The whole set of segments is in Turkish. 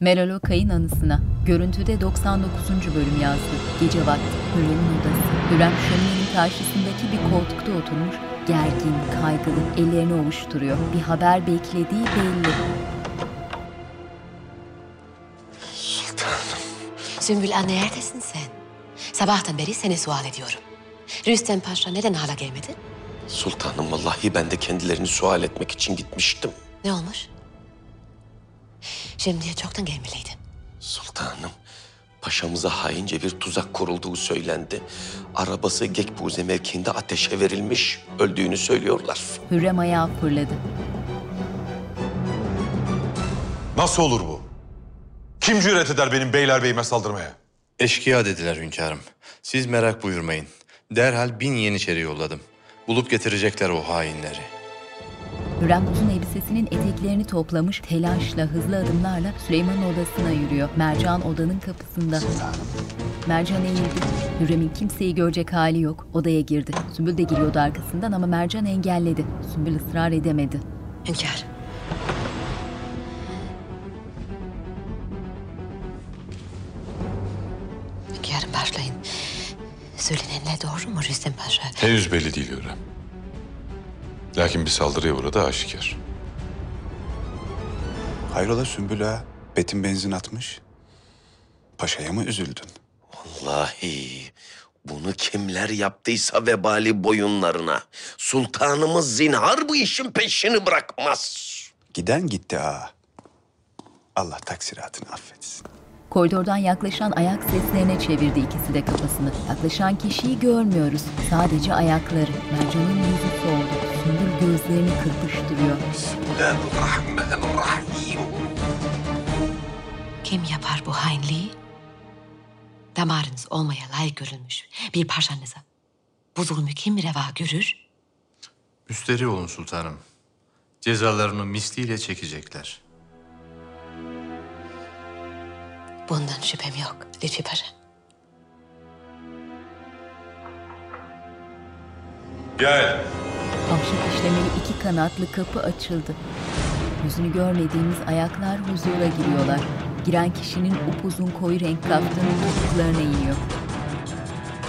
Meral Okay'ın anısına. Görüntüde 99. bölüm yazdı. Gece vakti. Hürrem'in odası. Hürrem şöminenin karşısındaki bir koltukta oturmuş. Gergin, kaygılı, ellerini ovuşturuyor. Bir haber beklediği belli. Sümbül anne neredesin sen? Sabahtan beri seni sual ediyorum. Rüstem Paşa neden hala gelmedi? Sultanım vallahi ben de kendilerini sual etmek için gitmiştim. Ne olmuş? Şimdiye çoktan gelmeliydi. Sultanım, paşamıza haince bir tuzak kurulduğu söylendi. Arabası Gekbuze mevkiinde ateşe verilmiş, öldüğünü söylüyorlar. Hürrem ayağa fırladı. Nasıl olur bu? Kim cüret eder benim beylerbeyime saldırmaya? Eşkıya dediler hünkârım. Siz merak buyurmayın. Derhal bin yeniçeri yolladım. Bulup getirecekler o hainleri. Hürrem uzun elbisesinin eteklerini toplamış, telaşla, hızlı adımlarla Süleyman'ın odasına yürüyor. Mercan odanın kapısında. Mercan eğildi. Hürrem'in kimseyi görecek hali yok. Odaya girdi. Sümbül de giriyordu arkasından ama Mercan engelledi. Sümbül ısrar edemedi. Hünkâr. Hünkârım başlayın. Söylenenler doğru mu Rüstem Paşa? Henüz belli değil Hürrem. Lakin bir saldırıya uğradı aşikar. Hayrola Sümbül ağa? Betin benzin atmış. Paşa'ya mı üzüldün? Vallahi bunu kimler yaptıysa vebali boyunlarına. Sultanımız zinhar bu işin peşini bırakmaz. Giden gitti ağa. Allah taksiratını affetsin. Koridordan yaklaşan ayak seslerine çevirdi ikisi de kafasını. Yaklaşan kişiyi görmüyoruz. Sadece ayakları. Mercan'ın yüzü soldu. Gözlerini kırpıştırıyor. Bismillahirrahmanirrahim. Kim yapar bu hainliği? Damarınız olmaya layık görülmüş bir paşanıza. Bu zulmü kim reva görür? Müsteri olun sultanım. Cezalarını misliyle çekecekler. Bundan şüphem yok Lütfi Paşa. Gel. Ahşap işlemeli iki kanatlı kapı açıldı. Yüzünü görmediğimiz ayaklar huzura giriyorlar. Giren kişinin upuzun koyu renk kaftanı topuklarına iniyor.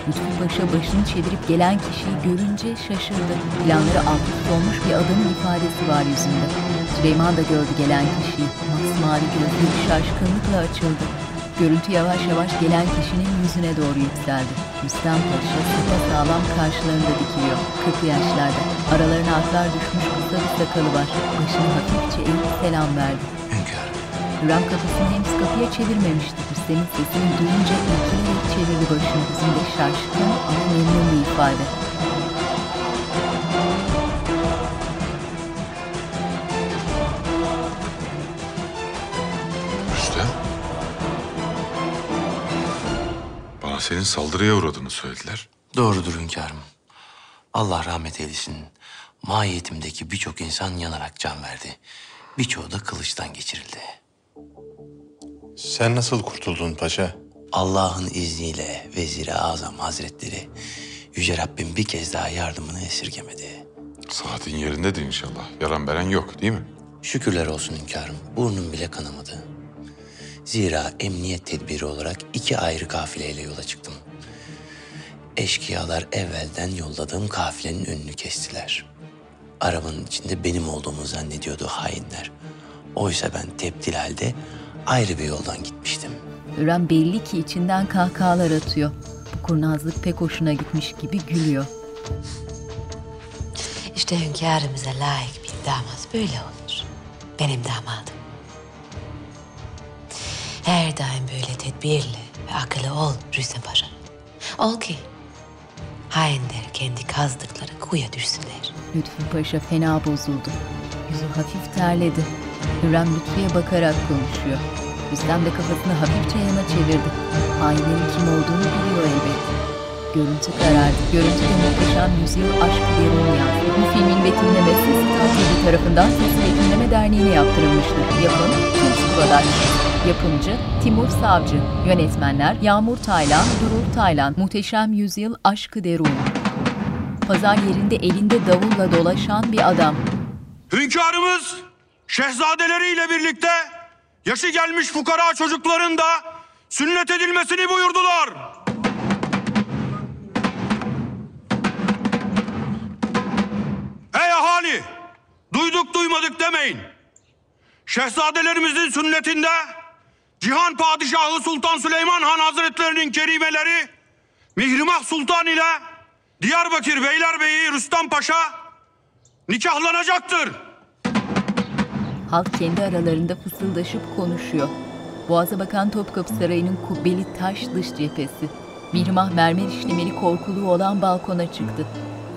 Lütfü Paşa başını çevirip gelen kişiyi görünce şaşırdı. Planları alt olmuş bir adamın ifadesi var yüzünde. Süleyman da gördü gelen kişiyi. Masmavi gözleri şaşkınlıkla açıldı. Görüntü yavaş yavaş gelen kişinin yüzüne doğru yükseldi. Rüstem Paşa sağlam karşılarında dikiliyor. 40 yaşlarda. Aralarına atlar düşmüş kısa bir sakalı var. Başını hafifçe eğip selam verdi. Hünkârım. Hürrem kafasını henüz kapıya çevirmemişti. Rüstem'in sesini duyunca ürkerek çevirdi başını. Yüzünde şaşkın ama memnun bir ifade. Senin saldırıya uğradığını söylediler. Doğrudur hünkârım. Allah rahmet eylesin. Mahiyetimdeki birçok insan yanarak can verdi. Birçoğu da kılıçtan geçirildi. Sen nasıl kurtuldun paşa? Allah'ın izniyle Vezir-i Azam Hazretleri Yüce Rabbim bir kez daha yardımını esirgemedi. Saatin yerindedir inşallah. Yaran beren yok değil mi? Şükürler olsun hünkârım. Burnum bile kanamadı. Zira emniyet tedbiri olarak iki ayrı kafileyle yola çıktım. Eşkıyalar evvelden yolladığım kafilenin önünü kestiler. Arabanın içinde benim olduğumu zannediyordu hainler. Oysa ben teptil halde ayrı bir yoldan gitmiştim. Hürrem belli ki içinden kahkahalar atıyor. Bu kurnazlık pek hoşuna gitmiş gibi gülüyor. İşte hünkârımıza layık bir damat böyle olur. Benim damadım. Her daim böyle tedbirli ve akıllı ol Rüstem Paşa. Ol ki hainler kendi kazdıkları kuya düşsünler. Lütfü Paşa fena bozuldu. Yüzü hafif terledi. Hürrem Lütfü'ye bakarak konuşuyor. Rüstem de kafasını hafifçe yana çevirdi. Hainlerin kim olduğunu biliyor elbet. Görüntü karardı. Görüntüde muhteşem yüzyıl aşk diyelim yazdı. Bu filmin betimlemesi Star TV tarafından Ses Betimleme Derneği'ne yaptırılmıştır. Yapım Tüm Production. Yapımcı Timur Savcı. Yönetmenler Yağmur Taylan, Durul Taylan. Muhteşem Yüzyıl Aşkı Derun. Pazar yerinde elinde davulla dolaşan bir adam. Hünkârımız şehzadeleriyle birlikte yaşı gelmiş fukara çocukların da sünnet edilmesini buyurdular. Ey ahali! Duyduk duymadık demeyin. Şehzadelerimizin sünnetinde Cihan Padişahı Sultan Süleyman Han Hazretlerinin kerimeleri Mihrimah Sultan ile Diyarbakır Beylerbeyi Rüstem Paşa nikahlanacaktır. Halk kendi aralarında fısıldaşıp konuşuyor. Boğaza bakan Topkapı Sarayı'nın kubbeli taş dış cephesi. Mihrimah mermer işlemeli korkuluğu olan balkona çıktı.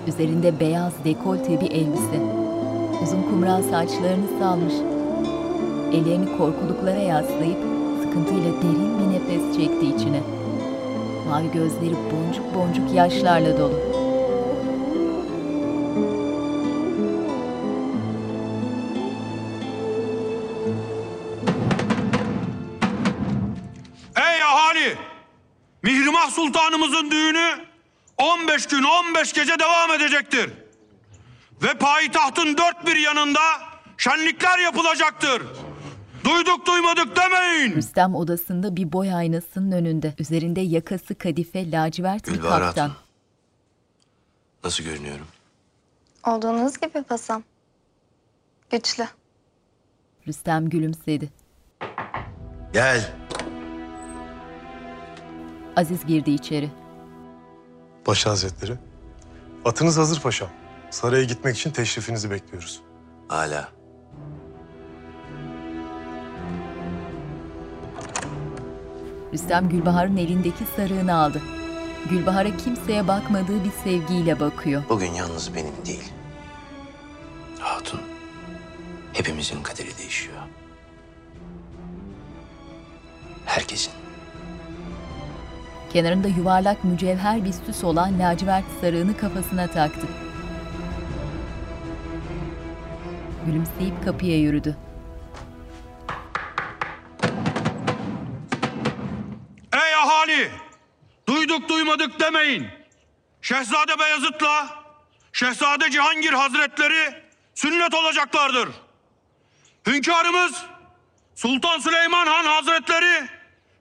Üzerinde beyaz dekolte bir elbise. Uzun kumral saçlarını salmış. Ellerini korkuluklara yaslayıp sıkıntıyla derin bir nefes çekti içine. Mavi gözleri boncuk boncuk yaşlarla dolu. Ey ahali! Mihrimah Sultanımızın düğünü 15 gün 15 gece devam edecektir. Ve payitahtın dört bir yanında şenlikler yapılacaktır. Duyduk duymadık demeyin. Rüstem odasında bir boy aynasının önünde. Üzerinde yakası kadife lacivert bir Gülbahar. Hatun. Nasıl görünüyorum? Olduğunuz gibi pasam. Güçlü. Rüstem gülümsedi. Gel. Aziz girdi içeri. Paşa Hazretleri. Atınız hazır paşam. Saraya gitmek için teşrifinizi bekliyoruz. Hala. Rüstem Gülbahar'ın elindeki sarığını aldı. Gülbahar'a kimseye bakmadığı bir sevgiyle bakıyor. Bugün yalnız benim değil. Hatun. Hepimizin kaderi değişiyor. Herkesin. Kenarında yuvarlak mücevher bir süs olan lacivert sarığını kafasına taktı. Gülümseyip kapıya yürüdü. Ey ahali! Duyduk duymadık demeyin. Şehzade Beyazıt'la Şehzade Cihangir Hazretleri sünnet olacaklardır. Hünkârımız Sultan Süleyman Han Hazretleri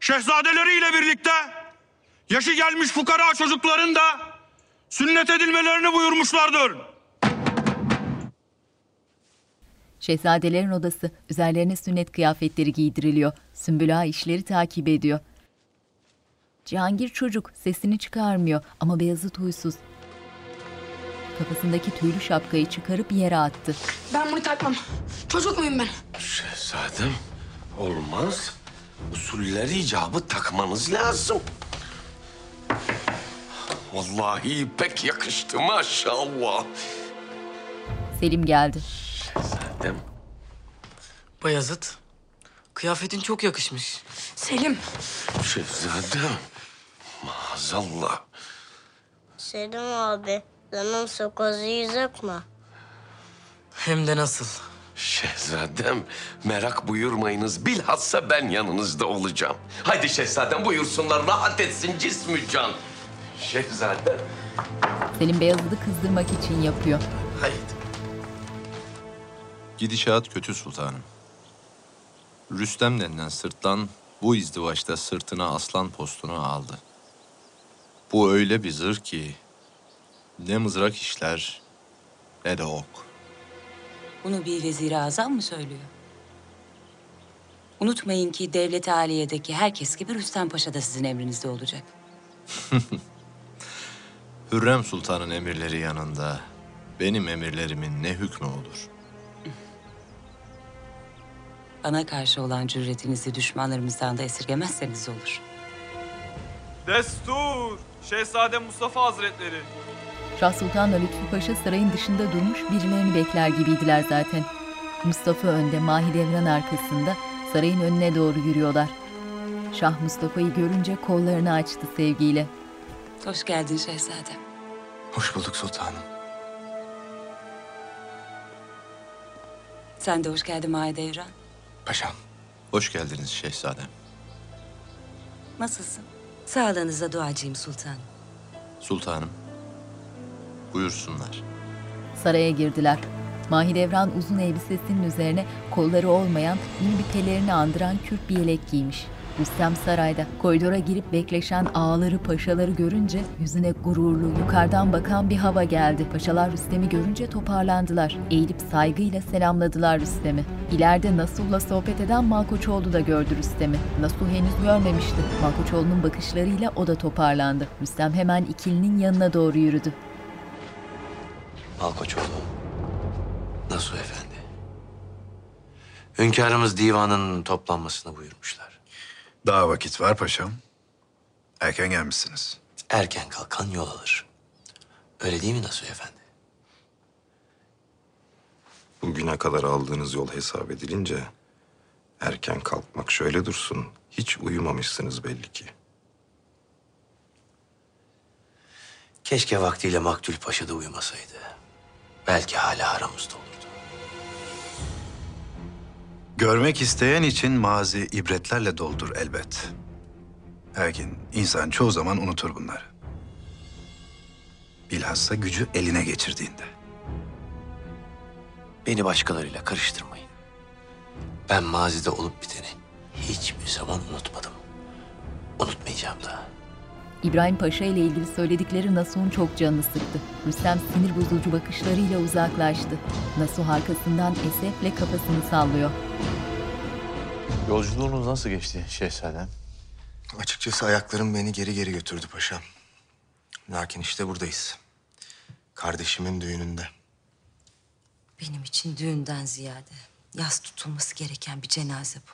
şehzadeleriyle birlikte yaşı gelmiş fukara çocukların da sünnet edilmelerini buyurmuşlardır. Şehzadelerin odası. Üzerlerine sünnet kıyafetleri giydiriliyor. Sümbül Ağa işleri takip ediyor. Cihangir çocuk. Sesini çıkarmıyor ama Beyazıt huysuz. Kafasındaki tüylü şapkayı çıkarıp yere attı. Ben bunu takmam. Çocuk muyum ben? Şehzadem olmaz. Usuller icabı takmanız lazım. Vallahi pek yakıştı maşallah. Selim geldi. Şehzadem Bayazıt, kıyafetin çok yakışmış. Selim. Şehzadem. Maazallah. Selim abi, canım sokozu yüzük mü? Hem de nasıl. Şehzadem merak buyurmayınız. Bilhassa ben yanınızda olacağım. Haydi şehzadem buyursunlar rahat etsin cismü can. Şehzadem. Selim Beyazıt'ı kızdırmak için yapıyor. Haydi. Gidişat kötü sultanım. Rüstem denilen sırtlan bu izdivaçta sırtına aslan postunu aldı. Bu öyle bir zırh ki ne mızrak işler ne de ok. Bunu bir vezir azam mı söylüyor? Unutmayın ki devlet aliyedeki herkes gibi Rüstem Paşa da sizin emrinizde olacak. Hürrem Sultan'ın emirleri yanında benim emirlerimin ne hükmü olur? Bana karşı olan cüretinizi düşmanlarımızdan da esirgemezseniz olur. Destur! Şehzade Mustafa Hazretleri. Şah Sultan'la Lütfü Paşa sarayın dışında durmuş birilerini bekler gibiydiler zaten. Mustafa önde, Mahidevran arkasında sarayın önüne doğru yürüyorlar. Şah Mustafa'yı görünce kollarını açtı sevgiyle. Hoş geldin şehzadem. Hoş bulduk sultanım. Sen de hoş geldin Mahidevran. Paşam. Hoş geldiniz şehzadem. Nasılsın? Sağlığınıza duacıyım sultanım. Sultanım, buyursunlar. Saraya girdiler. Mahidevran uzun elbisesinin üzerine kolları olmayan mini bir pelerini andıran kürk bir yelek giymiş. Rüstem sarayda koridora girip bekleşen ağaları paşaları görünce yüzüne gururlu yukarıdan bakan bir hava geldi. Paşalar Rüstem'i görünce toparlandılar. Eğilip saygıyla selamladılar Rüstem'i. İleride Nasuh'la sohbet eden Malkoçoğlu da gördü Rüstem'i. Nasuh henüz görmemişti. Malkoçoğlu'nun bakışlarıyla o da toparlandı. Rüstem hemen ikilinin yanına doğru yürüdü. Malkoçoğlu. Nasuh Efendi. Hünkârımız divanın toplanmasını buyurmuşlar. Daha vakit var paşam. Erken gelmişsiniz. Erken kalkan yol alır. Öyle değil mi Nasuh Efendi? Bugüne kadar aldığınız yol hesap edilince erken kalkmak şöyle dursun. Hiç uyumamışsınız belli ki. Keşke vaktiyle Maktul Paşa da uyumasaydı. Belki hala aramızda olurdu. Görmek isteyen için mazi ibretlerle doldur elbet. Lakin insan çoğu zaman unutur bunları. Bilhassa gücü eline geçirdiğinde. Beni başkalarıyla karıştırmayın. Ben mazide olup biteni hiçbir zaman unutmadım. Unutmayacağım da. İbrahim Paşa ile ilgili söyledikleri Nasuh'un çok canını sıktı. Rüstem sinir bozucu bakışlarıyla uzaklaştı. Nasuh arkasından esefle kafasını sallıyor. Yolculuğunuz nasıl geçti şehzadem? Açıkçası ayaklarım beni geri geri götürdü paşam. Lakin işte buradayız. Kardeşimin düğününde. Benim için düğünden ziyade yas tutulması gereken bir cenaze bu.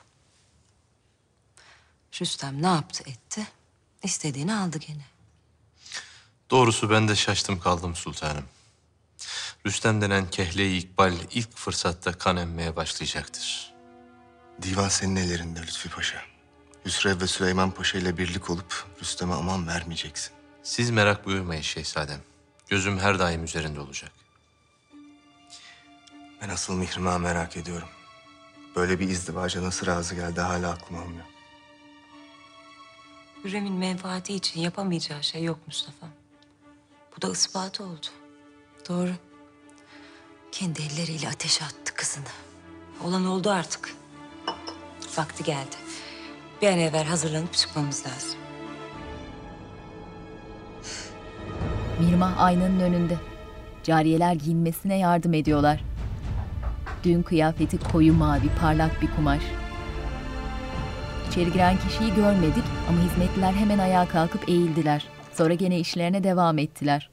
Rüstem ne yaptı etti? İstediğini aldı gene. Doğrusu ben de şaştım kaldım sultanım. Rüstem denen kehle-i İkbal ilk fırsatta kan emmeye başlayacaktır. Divan senin ellerinde Lütfi Paşa. Hüsrev ve Süleyman Paşa ile birlik olup Rüstem'e aman vermeyeceksin. Siz merak buyurmayın şehzadem. Gözüm her daim üzerinde olacak. Ben asıl Mihrimah'ı merak ediyorum. Böyle bir izdivaca nasıl razı geldi hala aklım almıyor. Hürrem'in menfaati için yapamayacağı şey yok Mustafa. Bu da ispatı oldu. Doğru. Kendi elleriyle ateşe attı kızını. Olan oldu artık. Vakti geldi. Bir an evvel hazırlanıp çıkmamız lazım. Mirmah aynanın önünde. Cariyeler giyinmesine yardım ediyorlar. Düğün kıyafeti koyu mavi, parlak bir kumaş. İçeri giren kişiyi görmedik ama hizmetliler hemen ayağa kalkıp eğildiler. Sonra gene işlerine devam ettiler.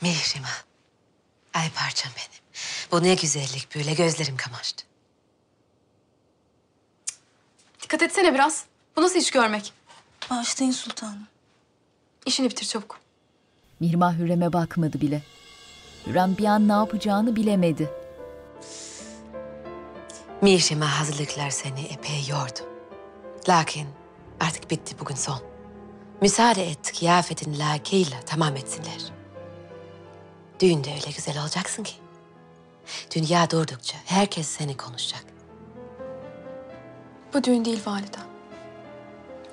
Mihrimah. Ay parçam benim. Bu ne güzellik böyle gözlerim kamaştı. Dikkat etsene biraz. Bu nasıl iş görmek? Bağışlayın sultanım. İşini bitir çabuk. Mirmah Hürrem'e bakmadı bile. Hürrem bir an ne yapacağını bilemedi. Mihrimah hazırlıklar seni epey yordu. Lakin artık bitti bugün son. Müsaade et kıyafetin layıkıyla tamam etsinler. Düğünde öyle güzel olacaksın ki. Dünya durdukça herkes seni konuşacak. Bu düğün değil validem.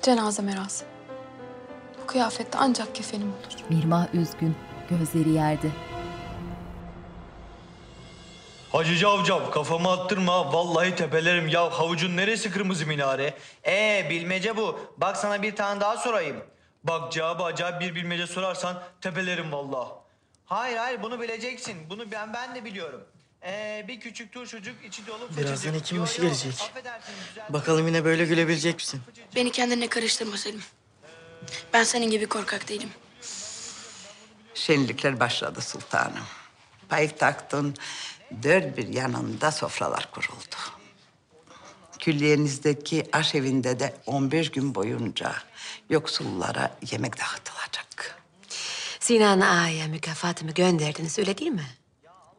Cenaze merasimi. Bu kıyafette ancak kefenim olur. Mirmah üzgün, gözleri yerde. Hacı Cavcav kafamı attırma. Vallahi tepelerim. Ya havucun neresi kırmızı minare? Ee bilmece bu. Bak sana bir tane daha sorayım. Bak cevabı acayip bir bilmece sorarsan tepelerim vallahi. Hayır hayır bunu bileceksin. Bunu ben ben de biliyorum. Ee, bir küçük turşucuk içi dolu fıçıcık. Birazdan hekim başı gelecek. güzel- Bakalım yine böyle gülebilecek misin? Beni kendine karıştırma Selim. Ben senin gibi korkak değilim. Şenlikler başladı sultanım. Payitahtın dört bir yanında sofralar kuruldu. Külliyenizdeki aşevinde de 15 gün boyunca yoksullara yemek dağıtılacak. Sinan Ağa'ya mükafatımı gönderdiniz öyle değil mi?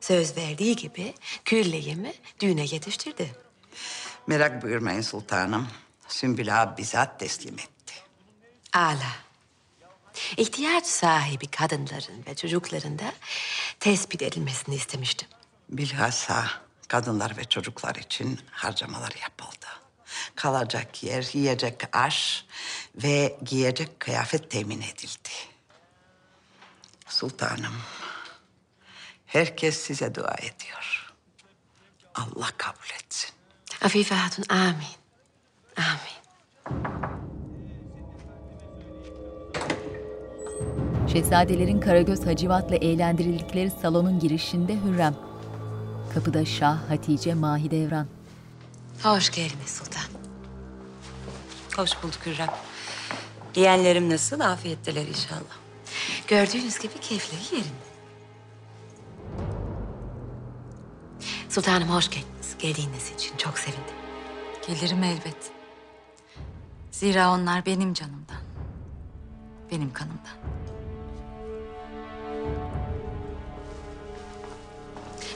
Söz verdiği gibi külleyimi düğüne yetiştirdi. Merak buyurmayın sultanım. Sümbül Ağa bizzat teslim etti. Ala. İhtiyaç sahibi kadınların ve çocukların da tespit edilmesini istemiştim. Bilhassa kadınlar ve çocuklar için harcamalar yapıldı. Kalacak yer, yiyecek aş ve giyecek kıyafet temin edildi. Sultanım, Herkes size dua ediyor. Allah kabul etsin. Afife Hatun amin. Amin. Şehzadelerin Karagöz Hacivat'la eğlendirildikleri salonun girişinde Hürrem. Kapıda Şah, Hatice, Mahidevran. Hoş geldiniz sultan. Hoş bulduk Hürrem. Yeğenlerim nasıl? Afiyetteler inşallah. Gördüğünüz gibi keyifleri yerinde. Sultanım hoş geldiniz. Geldiğiniz için çok sevindim. Gelirim elbet. Zira onlar benim canımdan. Benim kanımdan.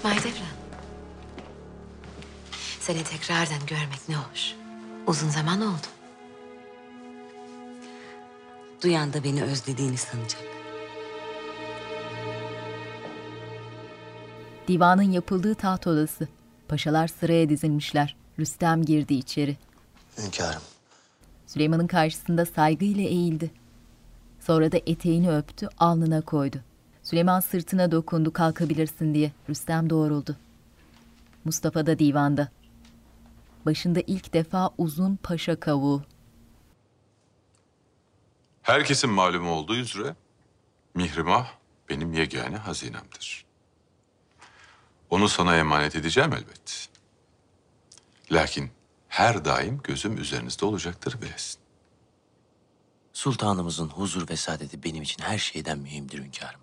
Mahidevran. Seni tekrardan görmek ne hoş. Uzun zaman oldu. Duyan da beni özlediğini sanacak. Divanın yapıldığı taht odası. Paşalar sıraya dizilmişler. Rüstem girdi içeri. Hünkârım. Süleyman'ın karşısında saygıyla eğildi. Sonra da eteğini öptü, alnına koydu. Süleyman sırtına dokundu kalkabilirsin diye. Rüstem doğruldu. Mustafa da divanda. Başında ilk defa uzun paşa kavuğu. Herkesin malumu olduğu üzere Mihrimah benim yegane hazinemdir. Onu sana emanet edeceğim elbet. Lakin her daim gözüm üzerinizde olacaktır bilesin. Sultanımızın huzur ve saadeti benim için her şeyden mühimdir hünkârım.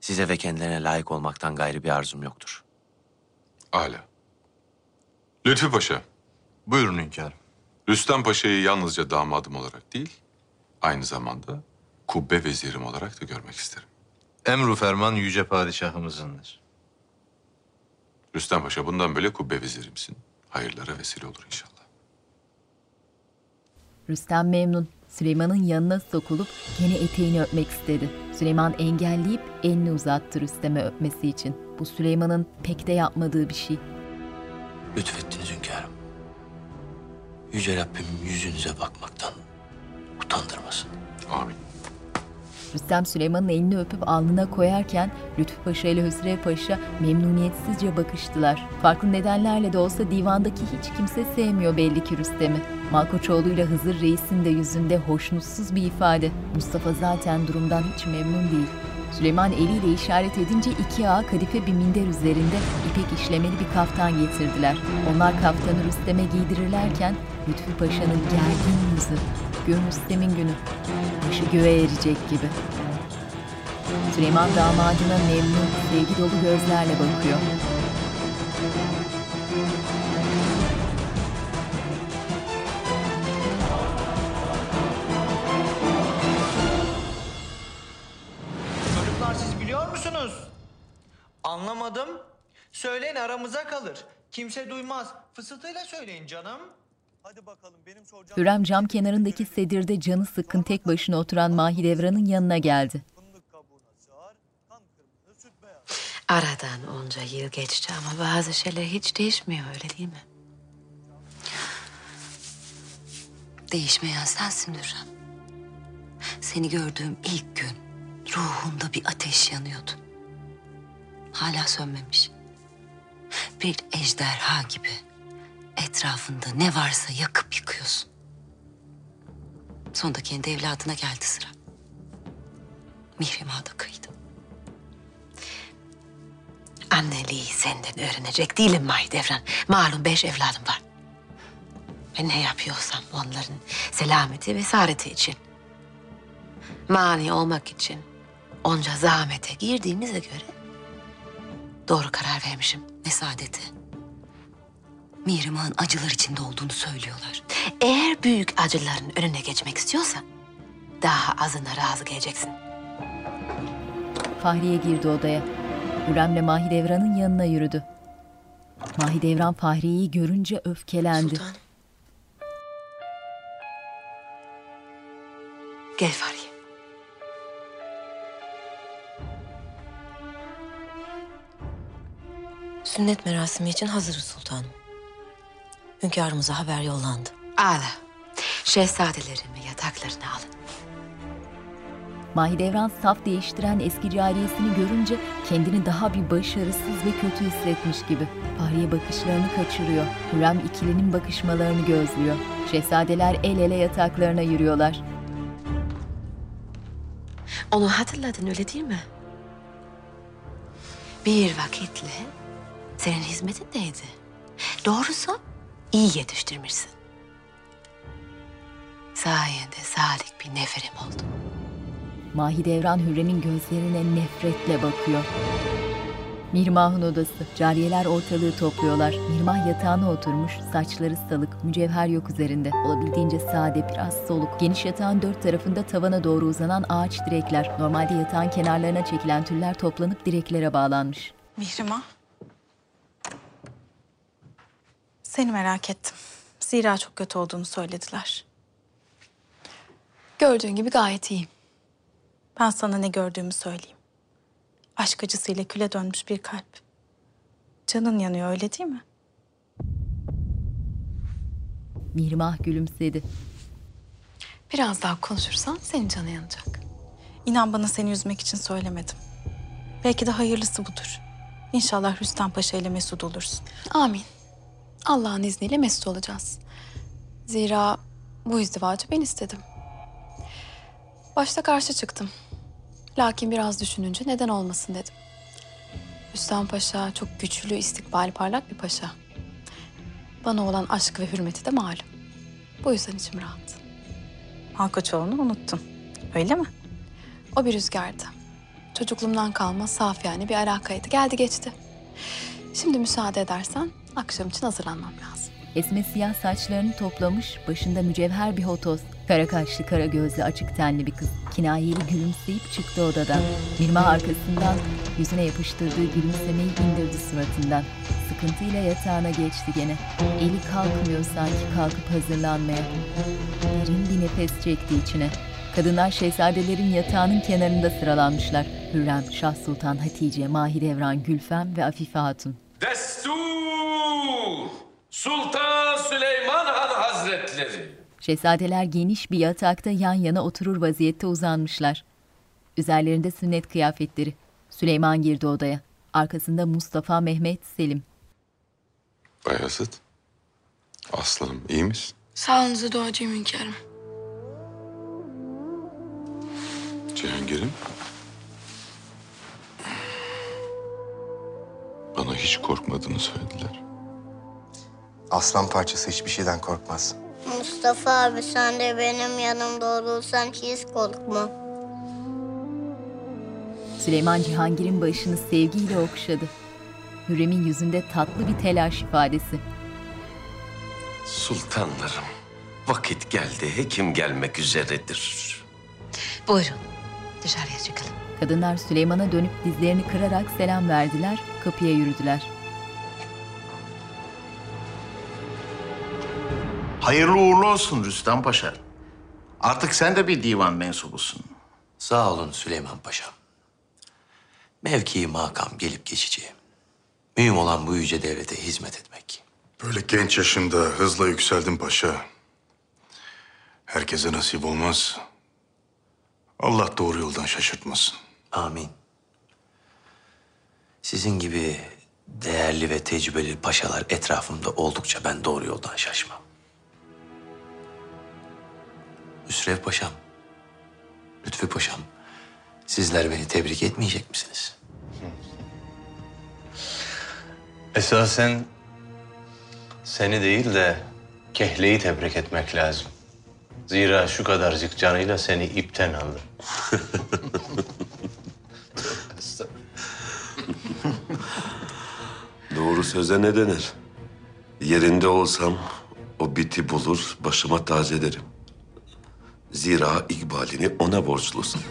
Size ve kendilerine layık olmaktan gayrı bir arzum yoktur. Âlâ. Lütfü Paşa, Buyurun hünkârım. Rüstem Paşa'yı yalnızca damadım olarak değil, aynı zamanda kubbe vezirim olarak da görmek isterim. Emru ferman yüce padişahımızındır. Rüstem Paşa bundan böyle kubbe vezirimsin. Hayırlara vesile olur inşallah. Rüstem memnun. Süleyman'ın yanına sokulup gene eteğini öpmek istedi. Süleyman engelleyip elini uzattı Rüstem'e öpmesi için. Bu Süleyman'ın pek de yapmadığı bir şey. Lütfettiniz hünkârım. Yüce Rabbim yüzünüze bakmaktan utandırmasın. Amin. Rüstem Süleyman'ın elini öpüp alnına koyarken Lütfü Paşa ile Hüsrev Paşa memnuniyetsizce bakıştılar. Farklı nedenlerle de olsa divandaki hiç kimse sevmiyor belli ki Rüstem'i. Malkoçoğlu ile Hızır Reis'in de yüzünde hoşnutsuz bir ifade. Mustafa zaten durumdan hiç memnun değil. Süleyman eliyle işaret edince iki ağa kadife bir minder üzerinde ipek işlemeli bir kaftan getirdiler. Onlar kaftanı Rüstem'e giydirirlerken Lütfü Paşa'nın gergin yüzü, gün Rüstem'in günü, başı göğe erecek gibi. Süleyman damadına memnun, sevgi dolu gözlerle bakıyor. Anlamadım. Söyleyin aramıza kalır. Kimse duymaz. Fısıltıyla söyleyin canım. Hadi bakalım benim soracağım. Hürrem cam kenarındaki sedirde canı sıkkın tek başına oturan Mahidevran'ın yanına geldi. Aradan onca yıl geçti ama bazı şeyler hiç değişmiyor öyle değil mi? Değişmeyen sensin Hürrem. Seni gördüğüm ilk gün ruhumda bir ateş yanıyordu. Hala sönmemiş. Bir ejderha gibi etrafında ne varsa yakıp yıkıyorsun. Sonunda kendi evladına geldi sıra. Mihrimah'a da kıydım. Anneliği senden öğrenecek değilim Mahidevran. Malum beş evladım var. Ve ne yapıyorsam onların selameti ve saadeti için. Mani olmak için onca zahmete girdiğimize göre doğru karar vermişim. Ne saadeti. Mihrimah'ın acılar içinde olduğunu söylüyorlar. Eğer büyük acıların önüne geçmek istiyorsan daha azına razı geleceksin. Fahriye girdi odaya. Hürrem'le Mahidevran'ın yanına yürüdü. Mahidevran Fahriye'yi görünce öfkelendi. Gel Fahriye. Sünnet merasimi için hazırız sultanım. Hünkârımıza haber yollandı. Ala. Şehzadelerimi yataklarına alın. Mahidevran saf değiştiren eski cariyesini görünce kendini daha bir başarısız ve kötü hissetmiş gibi. Fahriye bakışlarını kaçırıyor. Hürrem ikilinin bakışmalarını gözlüyor. Şehzadeler el ele yataklarına yürüyorlar. Onu hatırladın öyle değil mi? Bir vakitle senin hizmetindeydi. Doğrusu iyi yetiştirmişsin. Sayende salih bir neferim oldu. Mahidevran Hürrem'in gözlerine nefretle bakıyor. Mirmah'ın odası. Cariyeler ortalığı topluyorlar. Mirmah yatağına oturmuş, saçları salık, mücevher yok üzerinde. Olabildiğince sade, biraz soluk. Geniş yatağın dört tarafında tavana doğru uzanan ağaç direkler. Normalde yatağın kenarlarına çekilen tüller toplanıp direklere bağlanmış. Mihrimah. Seni merak ettim. Zira çok kötü olduğunu söylediler. Gördüğün gibi gayet iyiyim. Ben sana ne gördüğümü söyleyeyim. Aşk acısıyla küle dönmüş bir kalp. Canın yanıyor öyle değil mi? Mirmah gülümsedi. Biraz daha konuşursan senin canı yanacak. İnan bana seni üzmek için söylemedim. Belki de hayırlısı budur. İnşallah Rüstem Paşa ile mesut olursun. Amin. Allah'ın izniyle mesut olacağız. Zira bu izdivacı ben istedim. Başta karşı çıktım. Lakin biraz düşününce neden olmasın dedim. Rüstem Paşa çok güçlü, istikbali parlak bir paşa. Bana olan aşk ve hürmeti de malum. Bu yüzden içim rahat. Malkoçoğlu'nu unuttun. Öyle mi? O bir rüzgardı. Çocukluğumdan kalma saf yani bir alakaydı. Geldi geçti. Şimdi müsaade edersen akşam için hazırlanmam lazım. Esme siyah saçlarını toplamış, başında mücevher bir hotoz. Kara kaşlı, kara gözlü, açık tenli bir kız. Kinayeli gülümseyip çıktı odadan. Mirmah arkasından yüzüne yapıştırdığı gülümsemeyi indirdi suratından. Sıkıntıyla yatağına geçti gene. Eli kalkmıyor sanki kalkıp hazırlanmaya. Derin bir nefes çekti içine. Kadınlar şehzadelerin yatağının kenarında sıralanmışlar. Hürrem, Şah Sultan, Hatice, Mahidevran, Gülfem ve Afife Hatun. Destur! Sultan Süleyman Han Hazretleri. Şehzadeler geniş bir yatakta yan yana oturur vaziyette uzanmışlar. Üzerlerinde sünnet kıyafetleri. Süleyman girdi odaya. Arkasında Mustafa, Mehmet, Selim. Bayezid. Aslanım iyi misin? Sağlığınıza duacıyım hünkârım. Cihangir'im. Bana hiç korkmadığını söylediler. Aslan parçası hiçbir şeyden korkmaz. Mustafa abi sen de benim yanımda olursan hiç korkma. Süleyman Cihangir'in başını sevgiyle okşadı. Hürrem'in yüzünde tatlı bir telaş ifadesi. Sultanlarım, vakit geldi. Hekim gelmek üzeredir. Buyurun dışarıya çıkalım. Kadınlar Süleyman'a dönüp dizlerini kırarak selam verdiler, kapıya yürüdüler. Hayırlı uğurlu olsun Rüstem Paşa. Artık sen de bir divan mensubusun. Sağ olun Süleyman Paşa. Mevkii makam gelip geçici. Mühim olan bu yüce devlete hizmet etmek. Böyle genç yaşında hızla yükseldin paşa. Herkese nasip olmaz. Allah doğru yoldan şaşırtmasın. Amin. Sizin gibi değerli ve tecrübeli paşalar etrafımda oldukça ben doğru yoldan şaşmam. Hüsrev Paşam, Lütfü Paşam, sizler beni tebrik etmeyecek misiniz? Esasen seni değil de Kehle'yi tebrik etmek lazım. Zira şu kadarcık canıyla seni ipten aldı. Doğru söze ne denir? Yerinde olsam o biti bulur, başıma tazelerim. Zira ikbalini ona borçlusun.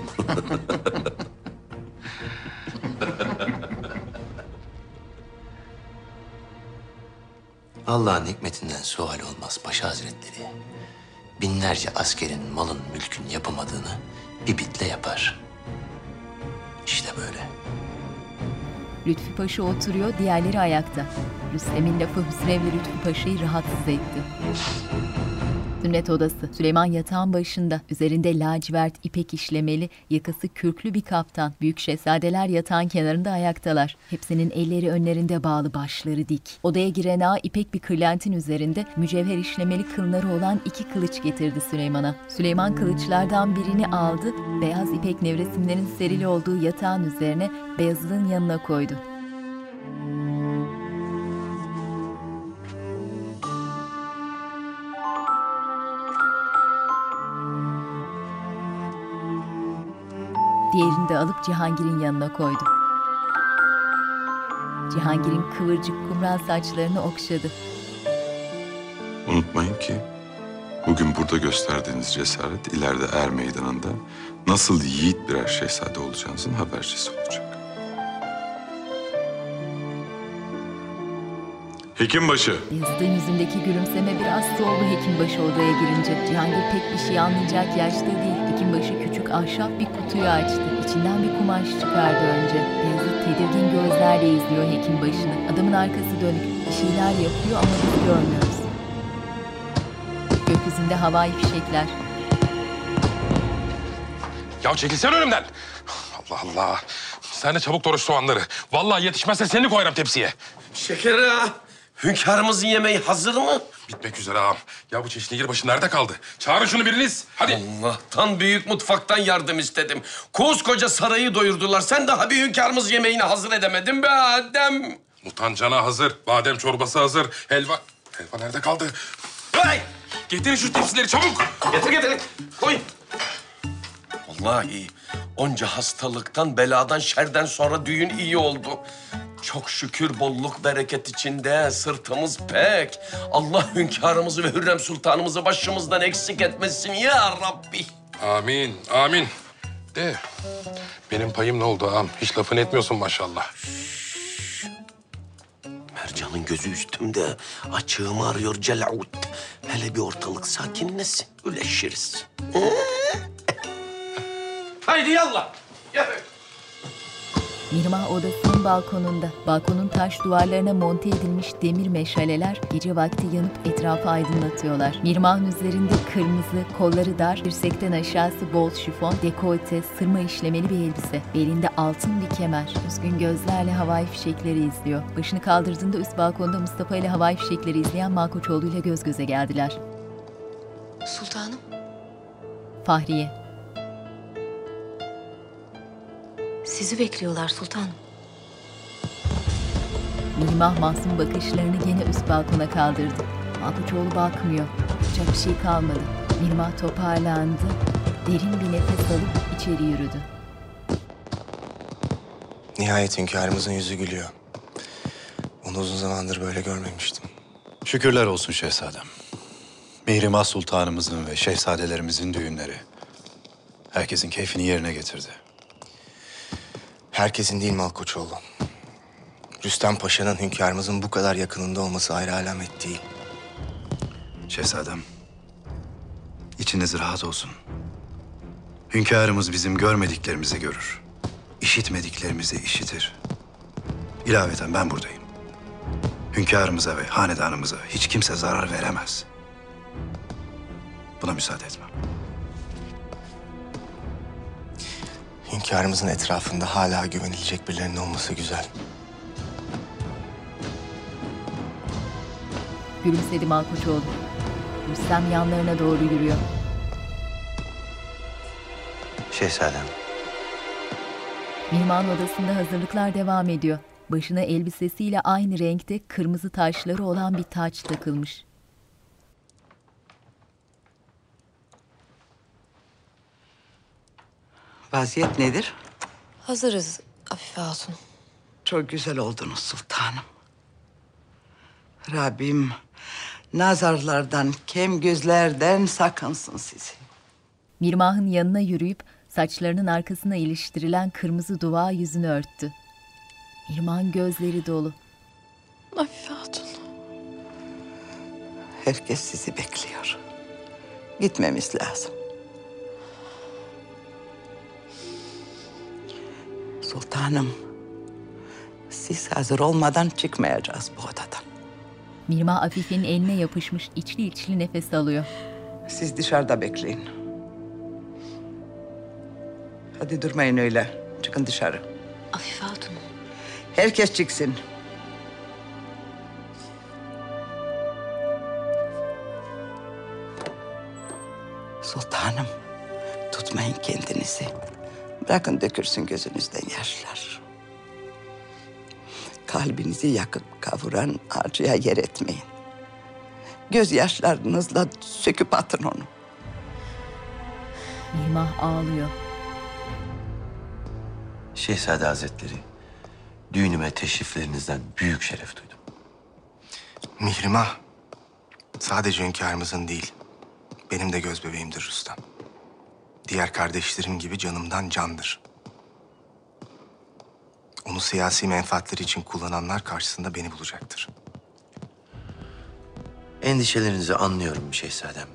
Allah'ın hikmetinden sual olmaz Paşa Hazretleri. Binlerce askerin malın mülkün yapamadığını bir bitle yapar. İşte böyle. Lütfü Paşa oturuyor, diğerleri ayakta. Rüstem'in lafı Hüsrev'le Lütfü Paşa'yı rahatsız etti. Sünnet odası. Süleyman yatağın başında. Üzerinde lacivert ipek işlemeli, yakası kürklü bir kaftan. Büyük şehzadeler yatağın kenarında ayaktalar. Hepsinin elleri önlerinde bağlı, başları dik. Odaya giren ağa ipek bir kırlentin üzerinde mücevher işlemeli kılları olan iki kılıç getirdi Süleyman'a. Süleyman kılıçlardan birini aldı, beyaz ipek nevresimlerin serili olduğu yatağın üzerine beyazlığın yanına koydu. Diğerini de alıp Cihangir'in yanına koydu. Cihangir'in kıvırcık kumral saçlarını okşadı. Unutmayın ki bugün burada gösterdiğiniz cesaret ileride er meydanında nasıl yiğit birer şehzade olacağınızın habercisi olacak. Hekimbaşı. Yazıdığın yüzündeki gülümseme biraz soğudu Hekimbaşı odaya girince. Cihangir pek bir şey anlayacak yaşta değil. Hekimbaşı küçük ahşap bir kutuyu açtı. İçinden bir kumaş çıkardı önce. Beyazıt tedirgin gözlerle izliyor Hekimbaşı'nı. Adamın arkası dönük. Bir şeyler yapıyor ama biz görmüyoruz. Gökyüzünde havai fişekler. Ya çekilsene önümden. Allah Allah. Sen de çabuk doğruş soğanları. Vallahi yetişmezse seni koyarım tepsiye. Şeker ağa, hünkârımızın yemeği hazır mı? Bitmek üzere ağam. Ya bu çeşnigir başı nerede kaldı? Çağırın şunu biriniz. Hadi. Allah'tan büyük mutfaktan yardım istedim. Koskoca sarayı doyurdular. Sen daha bir hünkârımız yemeğini hazır edemedin be Adem. Mutancana hazır. Badem çorbası hazır. Helva... Helva nerede kaldı? Hey! Getirin şu tepsileri çabuk. Getir getir. Koy. Vallahi onca hastalıktan, beladan, şerden sonra düğün iyi oldu. Çok şükür bolluk bereket içinde sırtımız pek. Allah hünkârımızı ve Hürrem Sultanımızı başımızdan eksik etmesin ya Rabbi. Amin, amin. De, benim payım ne oldu ağam? Hiç lafını etmiyorsun maşallah. Mercan'ın gözü üstümde. Açığımı arıyor Celavut. Hele bir ortalık sakinleşsin. Üleşiriz. Haydi yallah. Mirmah odasının balkonunda. Balkonun taş duvarlarına monte edilmiş demir meşaleler gece vakti yanıp etrafı aydınlatıyorlar. Mirmahın üzerinde kırmızı, kolları dar, dirsekten aşağısı bol şifon, dekolte, sırma işlemeli bir elbise. Belinde altın bir kemer. Üzgün gözlerle havai fişekleri izliyor. Başını kaldırdığında üst balkonda Mustafa ile havai fişekleri izleyen Malkoçoğlu ile göz göze geldiler. Sultanım. Fahriye. Sizi bekliyorlar sultanım. Mirmah masum bakışlarını gene üst balkona kaldırdı. Malkoçoğlu bakmıyor. Yapacak bir şey kalmadı. Mirmah toparlandı. Derin bir nefes alıp içeri yürüdü. Nihayet hünkârımızın yüzü gülüyor. Onu uzun zamandır böyle görmemiştim. Şükürler olsun şehzadem. Mihrimah Sultanımızın ve şehzadelerimizin düğünleri herkesin keyfini yerine getirdi. Herkesin değil Malkoçoğlu. Rüstem Paşa'nın hünkârımızın bu kadar yakınında olması ayrı alamet değil. Şehzadem, içiniz rahat olsun. Hünkârımız bizim görmediklerimizi görür. işitmediklerimizi işitir. İlaveten ben buradayım. Hünkârımıza ve hanedanımıza hiç kimse zarar veremez. Buna müsaade etmem. Hünkârımızın etrafında hala güvenilecek birilerinin olması güzel. Gülümsedi Malkoçoğlu. Rüstem yanlarına doğru yürüyor. Şehzadem. Mihman odasında hazırlıklar devam ediyor. Başına elbisesiyle aynı renkte kırmızı taşları olan bir taç takılmış. Vaziyet nedir? Hazırız Afife Hatun. Çok güzel oldunuz sultanım. Rabbim nazarlardan, kem gözlerden sakınsın sizi. Mirmah'ın yanına yürüyüp saçlarının arkasına iliştirilen kırmızı dua yüzünü örttü. Mirmah'ın gözleri dolu. Afife Hatun. Herkes sizi bekliyor. Gitmemiz lazım. Sultanım, siz hazır olmadan çıkmayacağız bu odadan. Mirmah Afife'nin eline yapışmış içli içli nefes alıyor. Siz dışarıda bekleyin. Hadi durmayın öyle. Çıkın dışarı. Afife Hatun. Herkes çıksın. Sultanım, tutmayın kendinizi. Bırakın dökürsün gözünüzden yaşlar. Kalbinizi yakıp kavuran acıya yer etmeyin. Gözyaşlarınızla söküp atın onu. Mirmah ağlıyor. Şehzade Hazretleri, düğünüme teşriflerinizden büyük şeref duydum. Mihrimah sadece hünkârımızın değil, benim de göz bebeğimdir Rüstem. Diğer kardeşlerim gibi canımdan candır. Onu siyasi menfaatleri için kullananlar karşısında beni bulacaktır. Endişelerinizi anlıyorum şehzadem.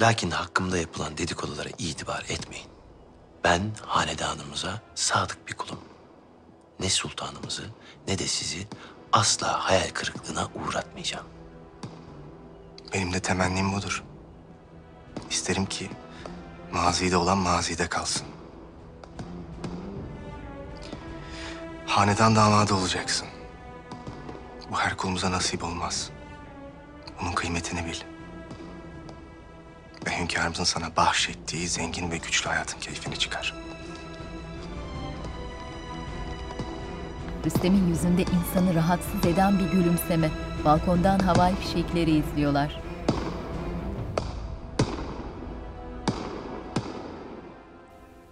Lakin hakkımda yapılan dedikodulara itibar etmeyin. Ben hanedanımıza sadık bir kulum. Ne sultanımızı ne de sizi asla hayal kırıklığına uğratmayacağım. Benim de temennim budur. İsterim ki mazide olan mazide kalsın. Hanedan damadı olacaksın. Bu her kulumuza nasip olmaz. Bunun kıymetini bil. Ve hünkârımızın sana bahşettiği zengin ve güçlü hayatın keyfini çıkar. Rüstem'in yüzünde insanı rahatsız eden bir gülümseme. Balkondan havai fişekleri izliyorlar.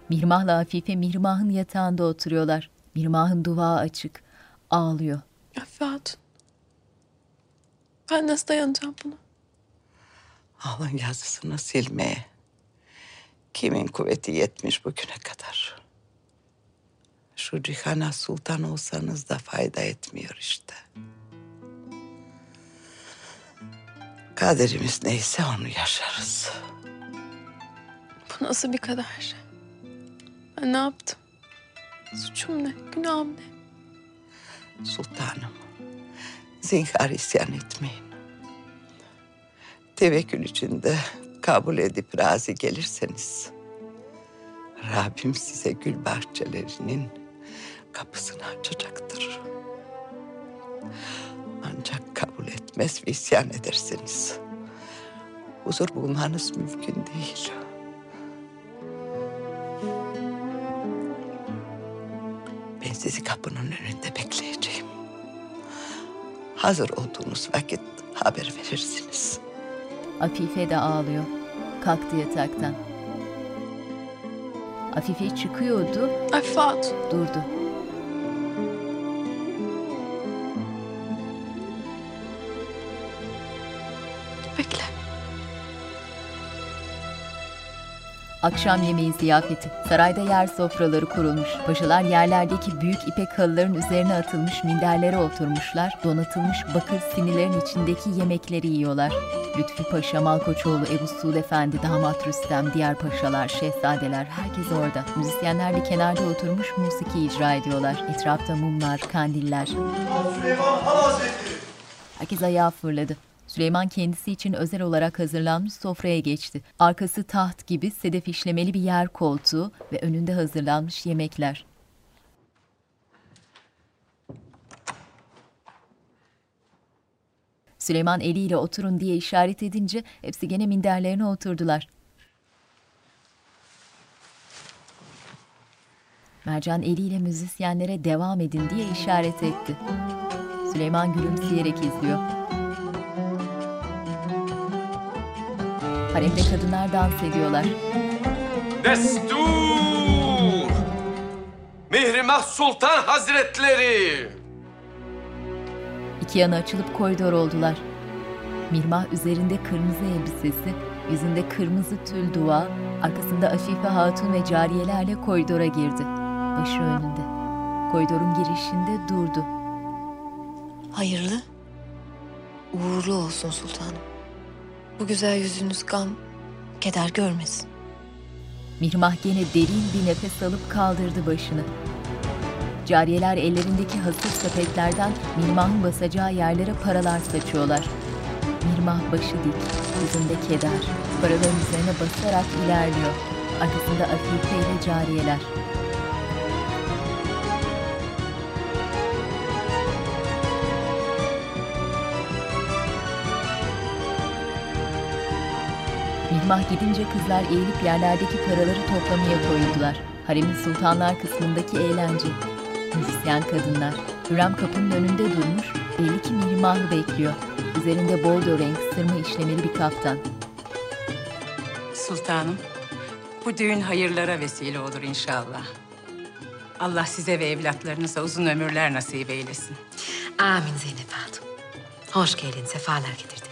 Mirmah'la Afife Mirmah'ın yatağında oturuyorlar. Mirmah'ın duvağı açık. Ağlıyor. Afife Hatun. Ben nasıl dayanacağım buna? Alın yazısını silmeye. Kimin kuvveti yetmiş bugüne kadar. Şu cihana sultan olsanız da fayda etmiyor işte. Kaderimiz neyse onu yaşarız. Bu nasıl bir kader? Ben ne yaptım? Suçum ne? Günahım ne? Sultanım, zinhar isyan etmeyin. Tevekkül içinde kabul edip razı gelirseniz... Rabbim size gül bahçelerinin kapısını açacaktır. Ancak kabul etmez ve isyan ederseniz... huzur bulmanız mümkün değil. Sizi kapının önünde bekleyeceğim. Hazır olduğunuz vakit haber verirsiniz. Afife de ağlıyor. Kalktı yataktan. Afife çıkıyordu. Afife. Durdu. Akşam yemeği ziyafeti. Sarayda yer sofraları kurulmuş. Paşalar yerlerdeki büyük ipek halıların üzerine atılmış minderlere oturmuşlar. Donatılmış bakır sinilerin içindeki yemekleri yiyorlar. Lütfi Paşa, Malkoçoğlu, Ebu Suud Efendi, Damat Rüstem, diğer paşalar, şehzadeler herkes orada. Müzisyenler bir kenarda oturmuş musiki icra ediyorlar. Etrafta mumlar, kandiller. Süleyman Hazretleri. Herkes ayağa fırladı. Süleyman kendisi için özel olarak hazırlanmış sofraya geçti. Arkası taht gibi sedef işlemeli bir yer koltuğu ve önünde hazırlanmış yemekler. Süleyman eliyle oturun diye işaret edince hepsi gene minderlerine oturdular. Mercan eliyle müzisyenlere devam edin diye işaret etti. Süleyman gülümseyerek izliyor. Haremde kadınlar dans ediyorlar. Destur! Mihrimah Sultan Hazretleri! İki yana açılıp koridor oldular. Mirmah üzerinde kırmızı elbisesi, yüzünde kırmızı tül dua, arkasında Afife Hatun ve cariyelerle koridora girdi. Başı önünde. Koridorun girişinde durdu. Hayırlı, uğurlu olsun sultanım. Bu güzel yüzünüz gam, keder görmesin. Mirmah gene derin bir nefes alıp kaldırdı başını. Cariyeler ellerindeki hasır sepetlerden Mirmah'ın basacağı yerlere paralar saçıyorlar. Mirmah başı dik, yüzünde keder. Paraların üzerine basarak ilerliyor. Arkasında Afife ile cariyeler. Mihmah gidince kızlar eğilip yerlerdeki paraları toplamaya koyuldular. Haremin sultanlar kısmındaki eğlence. Müzisyen kadınlar. Hürrem kapının önünde durmuş, belli ki Mihrimah'ı bekliyor. Üzerinde bordo renk, sırma işlemeli bir kaftan. Sultanım, bu düğün hayırlara vesile olur inşallah. Allah size ve evlatlarınıza uzun ömürler nasip eylesin. Amin Zeynep Hatun. Hoş geldin, sefalar getirdin.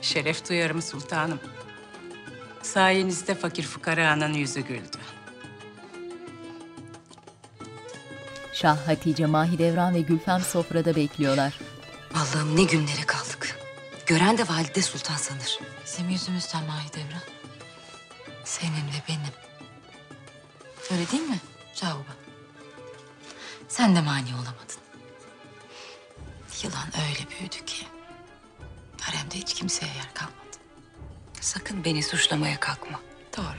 Şeref duyarım sultanım. Sayenizde fakir fukaranın yüzü güldü. Şah, Hatice, Mahidevran ve Gülfem sofrada bekliyorlar. Allah'ım ne günlere kaldık. Gören de valide sultan sanır. Bizim yüzümüzden Mahidevran. Senin ve benim. Öyle değil mi Şahuba? Sen de mani olamadın. Yılan öyle büyüdü ki... ...haremde hiç kimseye yer kalmadı. Sakın beni suçlamaya kalkma. Doğru.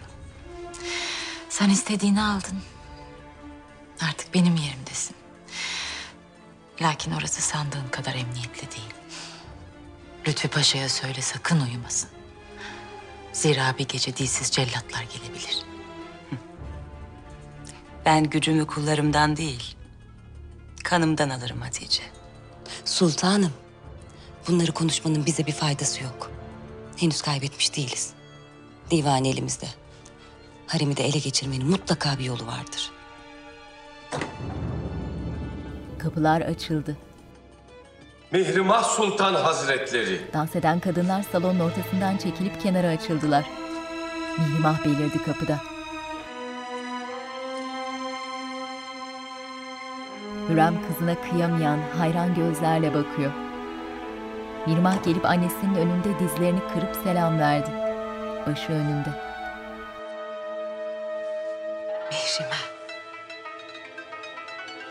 Sen istediğini aldın. Artık benim yerimdesin. Lakin orası sandığın kadar emniyetli değil. Lütfü Paşa'ya söyle sakın uyumasın. Zira bir gece dilsiz cellatlar gelebilir. Ben gücümü kullarımdan değil, kanımdan alırım Hatice. Sultanım, bunları konuşmanın bize bir faydası yok. Henüz kaybetmiş değiliz. Divan elimizde. Haremi de ele geçirmenin mutlaka bir yolu vardır. Kapılar açıldı. Mihrimah Sultan Hazretleri. Dans eden kadınlar salonun ortasından çekilip kenara açıldılar. Mihrimah belirdi kapıda. Hürrem kızına kıyamayan, hayran gözlerle bakıyor. Mirmah gelip annesinin önünde dizlerini kırıp selam verdi. Başı önünde. Mihrimah.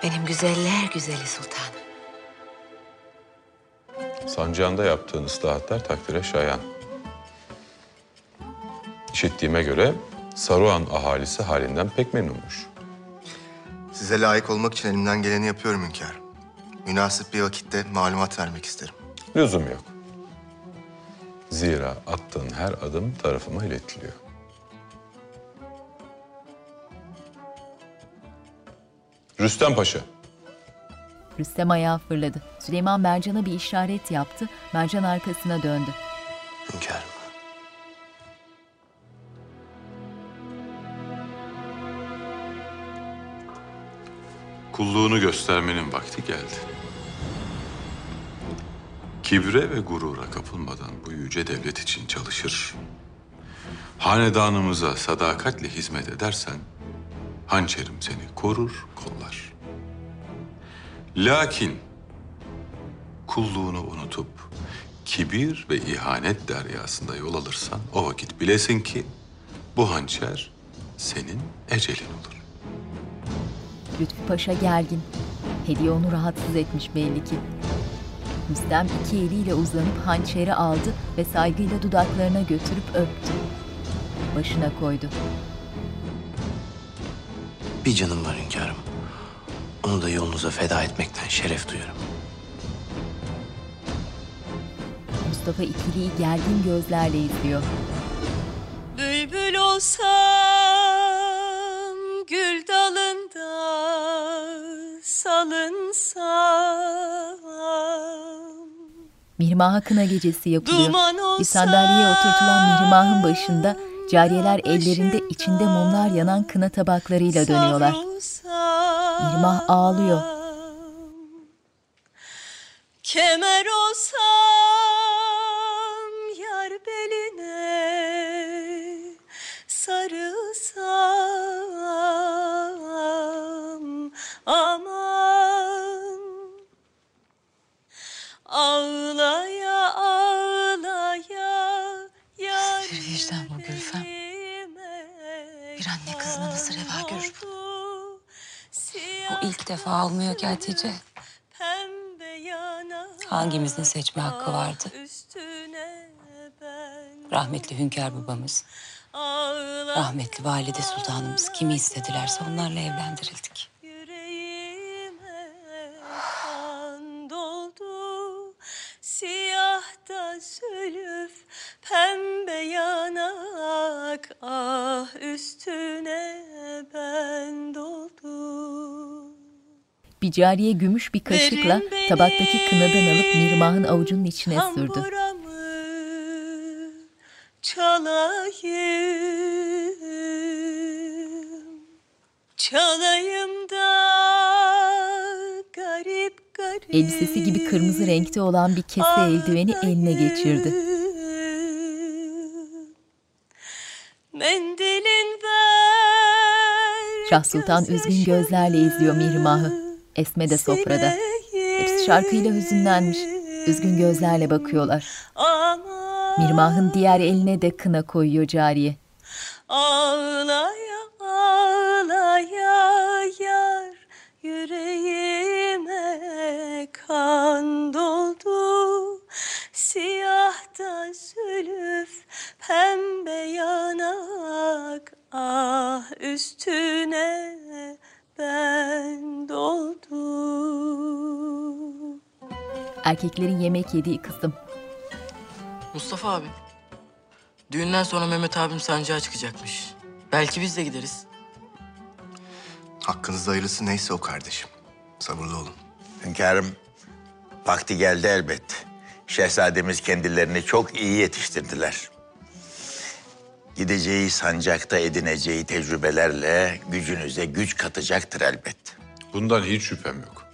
Benim güzeller güzeli sultanım. Sancağında yaptığın ıslahatlar takdire şayan. İşittiğime göre Saruhan ahalisi halinden pek memnunmuş. Size layık olmak için elimden geleni yapıyorum hünkârım. Münasip bir vakitte malumat vermek isterim. Lüzum yok. Zira attığın her adım tarafıma iletiliyor. Rüstem Paşa. Rüstem ayağa fırladı. Süleyman Mercan'a bir işaret yaptı. Mercan arkasına döndü. Hünkârım. Kulluğunu göstermenin vakti geldi. Kibre ve gurura kapılmadan bu yüce devlet için çalışır. Hanedanımıza sadakatle hizmet edersen, hançerim seni korur, kollar. Lakin kulluğunu unutup kibir ve ihanet deryasında yol alırsan o vakit bilesin ki bu hançer senin ecelin olur. Lütfü Paşa gergin. Hediye onu rahatsız etmiş belli ki. Rüstem iki eliyle uzanıp hançeri aldı ve saygıyla dudaklarına götürüp öptü. Başına koydu. Bir canım var hünkârım. Onu da yolunuza feda etmekten şeref duyarım. Mustafa ikiliyi gergin gözlerle izliyor. Bülbül olsam gül dalında salınsam Mihrimah'a kına gecesi yapılıyor. Bir sandalyeye oturtulan Mihrimah'ın başında cariyeler ellerinde içinde mumlar yanan kına tabaklarıyla dönüyorlar. Mihrimah ağlıyor. Kemer olsam ağlaya ağlaya yar Bir vicdan bu Gülfem. Bir anne kızına nasıl reva görür? Bu ilk defa olmuyor ki Hatice. Hangimizin seçme hakkı vardı? üstü Rahmetli Hünkar babamız, rahmetli Valide Sultanımız kimi istedilerse onlarla evlendirildik. Siyah da zülüf pembe yanak Ah üstüne ben doldum Bir cariye gümüş bir kaşıkla tabaktaki kınadan alıp Mirmah'ın avucunun içine sürdü. Çalayım Çalayım da Elbisesi gibi kırmızı renkte olan bir kese eldiveni eline geçirdi. Şah Sultan üzgün gözlerle izliyor Mirmah'ı. Esme de sofrada. Hepsi şarkıyla hüzünlenmiş. Üzgün gözlerle bakıyorlar. Mirmah'ın diğer eline de kına koyuyor cariye. Ağlaya kan doldu Siyah da zülüf pembe yanak ah üstüne ben doldum Erkeklerin yemek yediği kısım. Mustafa abi. Düğünden sonra Mehmet abim sancağa çıkacakmış. Belki biz de gideriz. Hakkınızda hayırlısı neyse o kardeşim. Sabırlı olun. Hünkârım, vakti geldi elbet. Şehzademiz kendilerini çok iyi yetiştirdiler. Gideceği sancakta edineceği tecrübelerle gücünüze güç katacaktır elbet. Bundan hiç şüphem yok.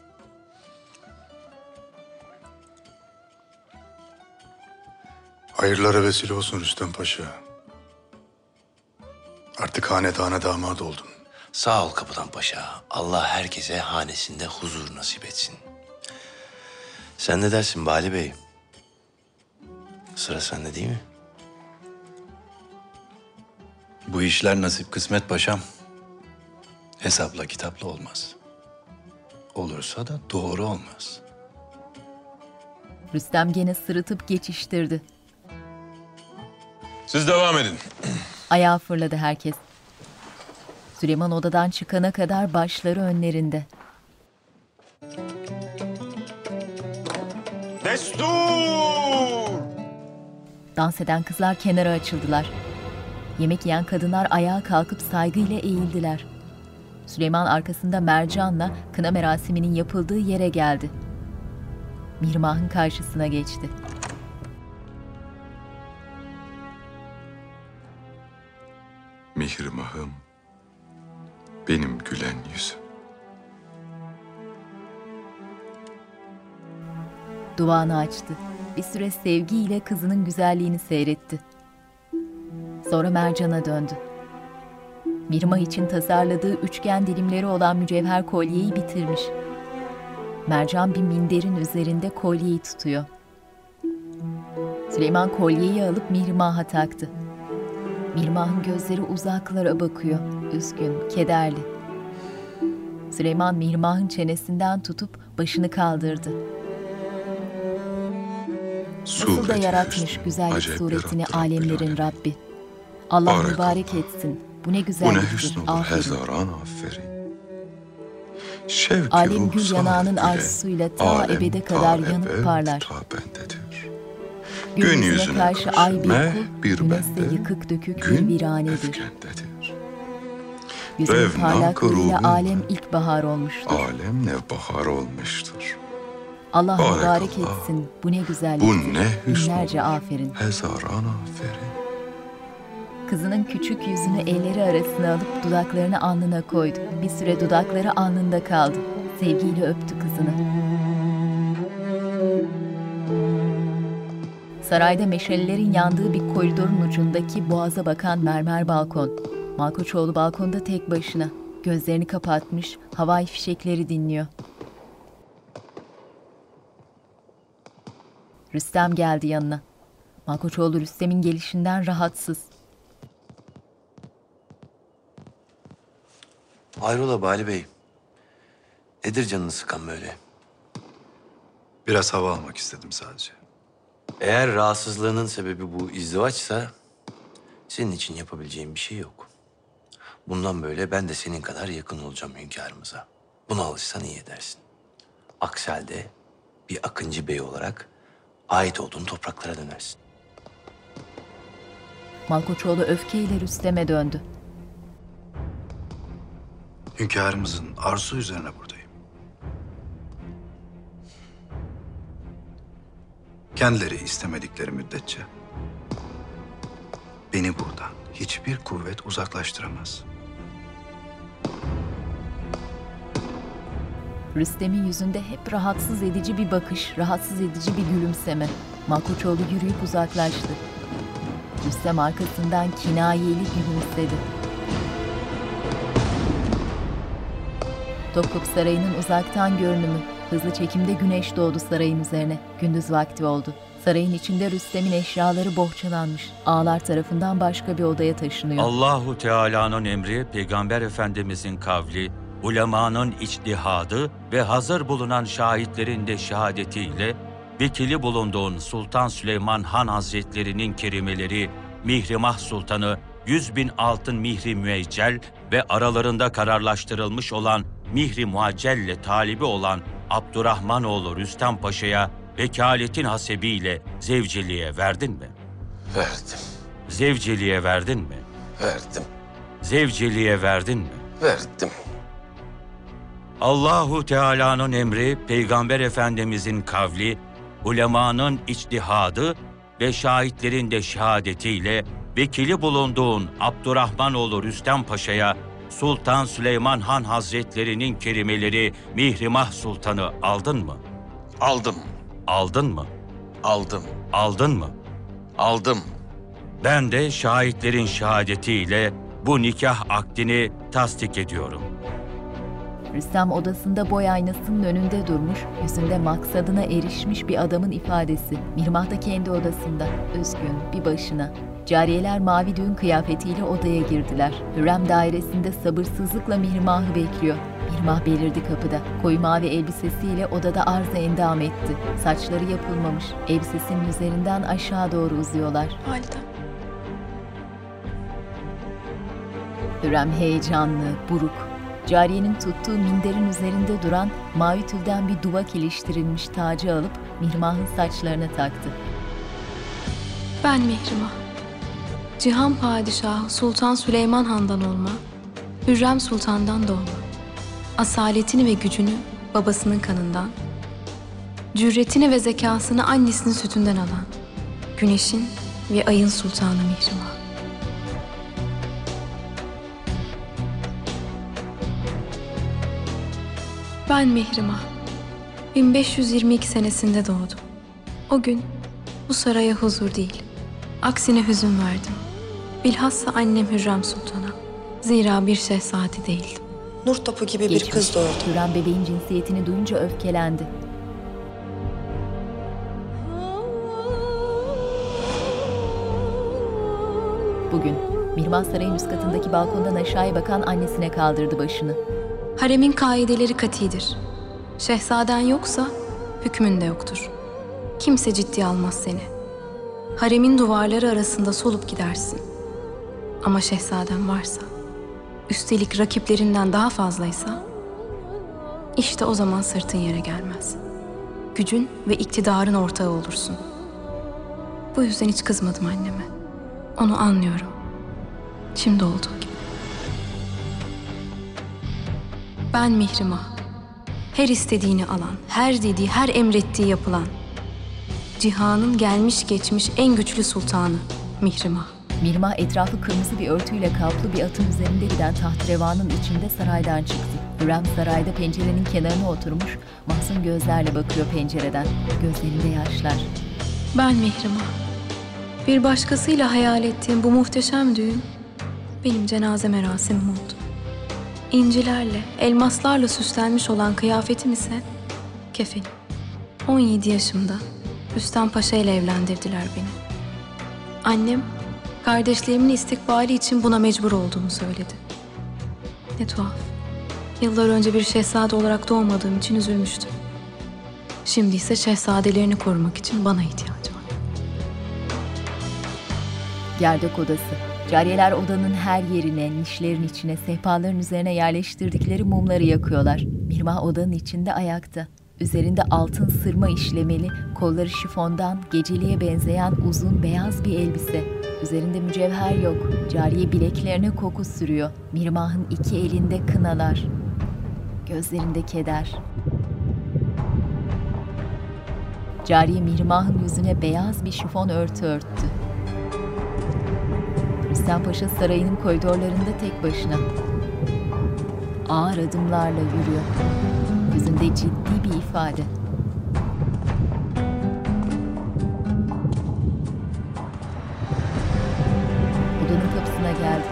Hayırlara vesile olsun Rüstem Paşa. Artık hanedana damat oldun. Sağ ol Kapıdan Paşa. Allah herkese hanesinde huzur nasip etsin. Sen ne dersin Bali Bey? Sıra sende değil mi? Bu işler nasip kısmet paşam. Hesapla kitapla olmaz. Olursa da doğru olmaz. Rüstem gene sırıtıp geçiştirdi. Siz devam edin. Ayağa fırladı herkes. Süleyman odadan çıkana kadar başları önlerinde. Destur! Dans eden kızlar kenara açıldılar. Yemek yiyen kadınlar ayağa kalkıp saygıyla eğildiler. Süleyman arkasında Mercan'la kına merasiminin yapıldığı yere geldi. Mirmah'ın karşısına geçti. Mihrimahım, benim gülen yüzüm. Duvağını açtı. Bir süre sevgiyle kızının güzelliğini seyretti. Sonra Mercan'a döndü. Mirmah için tasarladığı üçgen dilimleri olan mücevher kolyeyi bitirmiş. Mercan bir minderin üzerinde kolyeyi tutuyor. Süleyman kolyeyi alıp Mirmah'a taktı. Mirmah'ın gözleri uzaklara bakıyor, üzgün, kederli. Süleyman Mirmah'ın çenesinden tutup başını kaldırdı. Nasıl da yaratmış acep suretini yarattı alemlerin Rabbi. Allah Barakallah. mübarek etsin. Bu ne Bu ne güzelliktir. hüsn olur Aferin. hezaran aferin. Şevki ruh gül yanağının arzusuyla ta ebede kadar yanıp parlar. ta bendedir. Gün Gün yüzüne karşı ay bir kul, bir bende, yıkık dökük bir gün viranedir. efkendedir. Revnak parlaklığıyla alem ilkbahar olmuştur. Alem nevbahar olmuştur. Allah Barakallah. mübarek etsin. Bu ne güzelliktir. Bu ne Binlerce aferin. Hezaran aferin. Kızının küçük yüzünü elleri arasına alıp dudaklarını alnına koydu. Bir süre dudakları alnında kaldı. Sevgiyle öptü kızını. Sarayda meşalelerin yandığı bir koridorun ucundaki boğaza bakan mermer balkon. Malkoçoğlu balkonda tek başına. Gözlerini kapatmış, havai fişekleri dinliyor. Rüstem geldi yanına. Malkoçoğlu Rüstem'in gelişinden rahatsız. Hayrola Bali Bey? Nedir canını sıkan böyle? Biraz hava almak istedim sadece. Eğer rahatsızlığının sebebi bu izdivaçsa senin için yapabileceğim bir şey yok. Bundan böyle ben de senin kadar yakın olacağım hünkârımıza. Buna alışsan iyi edersin. Aksi halde bir Akıncı Bey olarak ait olduğun topraklara dönersin. Malkoçoğlu öfkeyle Rüstem'e döndü. Hünkârımızın arzu üzerine buradayım. Kendileri istemedikleri müddetçe beni buradan hiçbir kuvvet uzaklaştıramaz. Rüstem'in yüzünde hep rahatsız edici bir bakış, rahatsız edici bir gülümseme. Malkoçoğlu yürüyüp uzaklaştı. Rüstem arkasından kinayeli gülümsedi. Topkapı Sarayı'nın uzaktan görünümü. Hızlı çekimde güneş doğdu sarayın üzerine. Gündüz vakti oldu. Sarayın içinde Rüstem'in eşyaları bohçalanmış. Ağlar tarafından başka bir odaya taşınıyor. Allahu Teala'nın emri, Peygamber Efendimizin kavli, ulemanın içtihadı ve hazır bulunan şahitlerin de şehadetiyle vekili bulunduğun Sultan Süleyman Han Hazretlerinin kerimeleri Mihrimah Sultanı 100 bin altın mihri müeccel ve aralarında kararlaştırılmış olan mihri muaccelle talibi olan Abdurrahmanoğlu Rüstem Paşa'ya vekaletin hasebiyle zevceliğe verdin mi? Verdim, Zevceliğe verdin mi? verdim, Zevceliğe verdin mi? verdim. Allahu Teala'nın emri, Peygamber Efendimizin kavli, ulemanın içtihadı ve şahitlerin de şehadetiyle vekili bulunduğun Abdurrahmanoğlu Rüstem Paşa'ya Sultan Süleyman Han Hazretlerinin kerimeleri Mihrimah Sultanı aldın mı? Aldım. Aldın mı? Aldım. Aldın mı? Aldım. Ben de şahitlerin şehadetiyle bu nikah akdini tasdik ediyorum. Rüstem odasında boy aynasının önünde durmuş, yüzünde maksadına erişmiş bir adamın ifadesi. Mirmah da kendi odasında, üzgün, bir başına. Cariyeler mavi düğün kıyafetiyle odaya girdiler. Hürrem dairesinde sabırsızlıkla Mirmah'ı bekliyor. Mirmah belirdi kapıda. Koyu mavi elbisesiyle odada arıza endam etti. Saçları yapılmamış. Elbisesinin üzerinden aşağı doğru uzuyorlar. Validem. Hürrem heyecanlı, buruk. Cariyenin tuttuğu minderin üzerinde duran mavi tülden bir duvak iliştirilmiş tacı alıp Mirmah'ın saçlarına taktı. Ben Mihrimah. Cihan Padişahı Sultan Süleyman Han'dan olma, Hürrem Sultan'dan doğma. Asaletini ve gücünü babasının kanından, cüretini ve zekasını annesinin sütünden alan, güneşin ve ayın sultanı Mihrimah. Ben Mihrimah. 1522 senesinde doğdum. O gün bu saraya huzur değil, aksine hüzün verdim. Bilhassa annem Hürrem Sultan'a. Zira bir şehzade değildim. Nur topu gibi bir Geçmiş. kız doğurdu. Hürrem bebeğin cinsiyetini duyunca öfkelendi. Bugün Mirmah Sarayı'nın üst katındaki balkondan aşağıya bakan annesine kaldırdı başını. Haremin kaideleri katidir. Şehzaden yoksa hükmün de yoktur. Kimse ciddiye almaz seni. Haremin duvarları arasında solup gidersin. Ama şehzaden varsa, üstelik rakiplerinden daha fazlaysa, işte o zaman sırtın yere gelmez. Gücün ve iktidarın ortağı olursun. Bu yüzden hiç kızmadım anneme. Onu anlıyorum. Şimdi olduğu gibi. Ben Mihrimah. Her istediğini alan, her dediği, her emrettiği yapılan. Cihanın gelmiş geçmiş en güçlü sultanı Mihrimah. Mirmah etrafı kırmızı bir örtüyle kaplı bir atın üzerinde giden tahtrevanın içinde saraydan çıktı. Hürrem sarayda pencerenin kenarına oturmuş, mahzun gözlerle bakıyor pencereden. Gözlerinde yaşlar. Ben Mihrimah. Bir başkasıyla hayal ettiğim bu muhteşem düğün benim cenaze merasimim oldu. İncilerle, elmaslarla süslenmiş olan kıyafetim ise kefenim. 17 yaşımda Rüstem Paşa ile evlendirdiler beni. Annem kardeşlerimin istikbali için buna mecbur olduğumu söyledi. Ne tuhaf. Yıllar önce bir şehzade olarak doğmadığım için üzülmüştüm. Şimdi ise şehzadelerini korumak için bana ihtiyacı var. Gerdek odası. Cariyeler odanın her yerine, nişlerin içine, sehpaların üzerine yerleştirdikleri mumları yakıyorlar. Mirmah odanın içinde ayakta. Üzerinde altın sırma işlemeli, kolları şifondan, geceliğe benzeyen uzun beyaz bir elbise. Üzerinde mücevher yok. Cariye bileklerine koku sürüyor. Mirmah'ın iki elinde kınalar. Gözlerinde keder. Cariye Mirmah'ın yüzüne beyaz bir şifon örtü örttü. Rüstem Paşa sarayının koridorlarında tek başına. Ağır adımlarla yürüyor. Yüzünde ciddi bir ifade. Odanın kapısına geldi.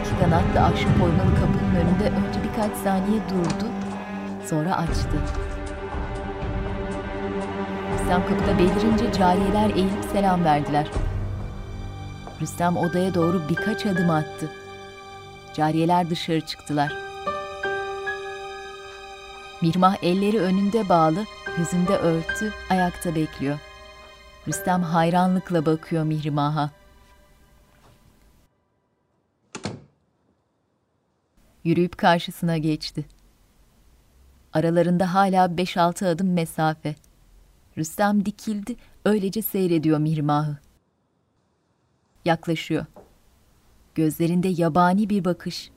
İki kanatlı ahşap oymalı kapının önünde önce birkaç saniye durdu. Sonra açtı. Rüstem kapıda belirince cariyeler eğilip selam verdiler. Rüstem odaya doğru birkaç adım attı. Cariyeler dışarı çıktılar. Mirmah elleri önünde bağlı, yüzünde örtü, ayakta bekliyor. Rüstem hayranlıkla bakıyor Mihrimah'a. Yürüyüp karşısına geçti. Aralarında hala 5-6 adım mesafe. Rüstem dikildi, öylece seyrediyor Mihrimah'ı. Yaklaşıyor. Gözlerinde yabani bir bakış.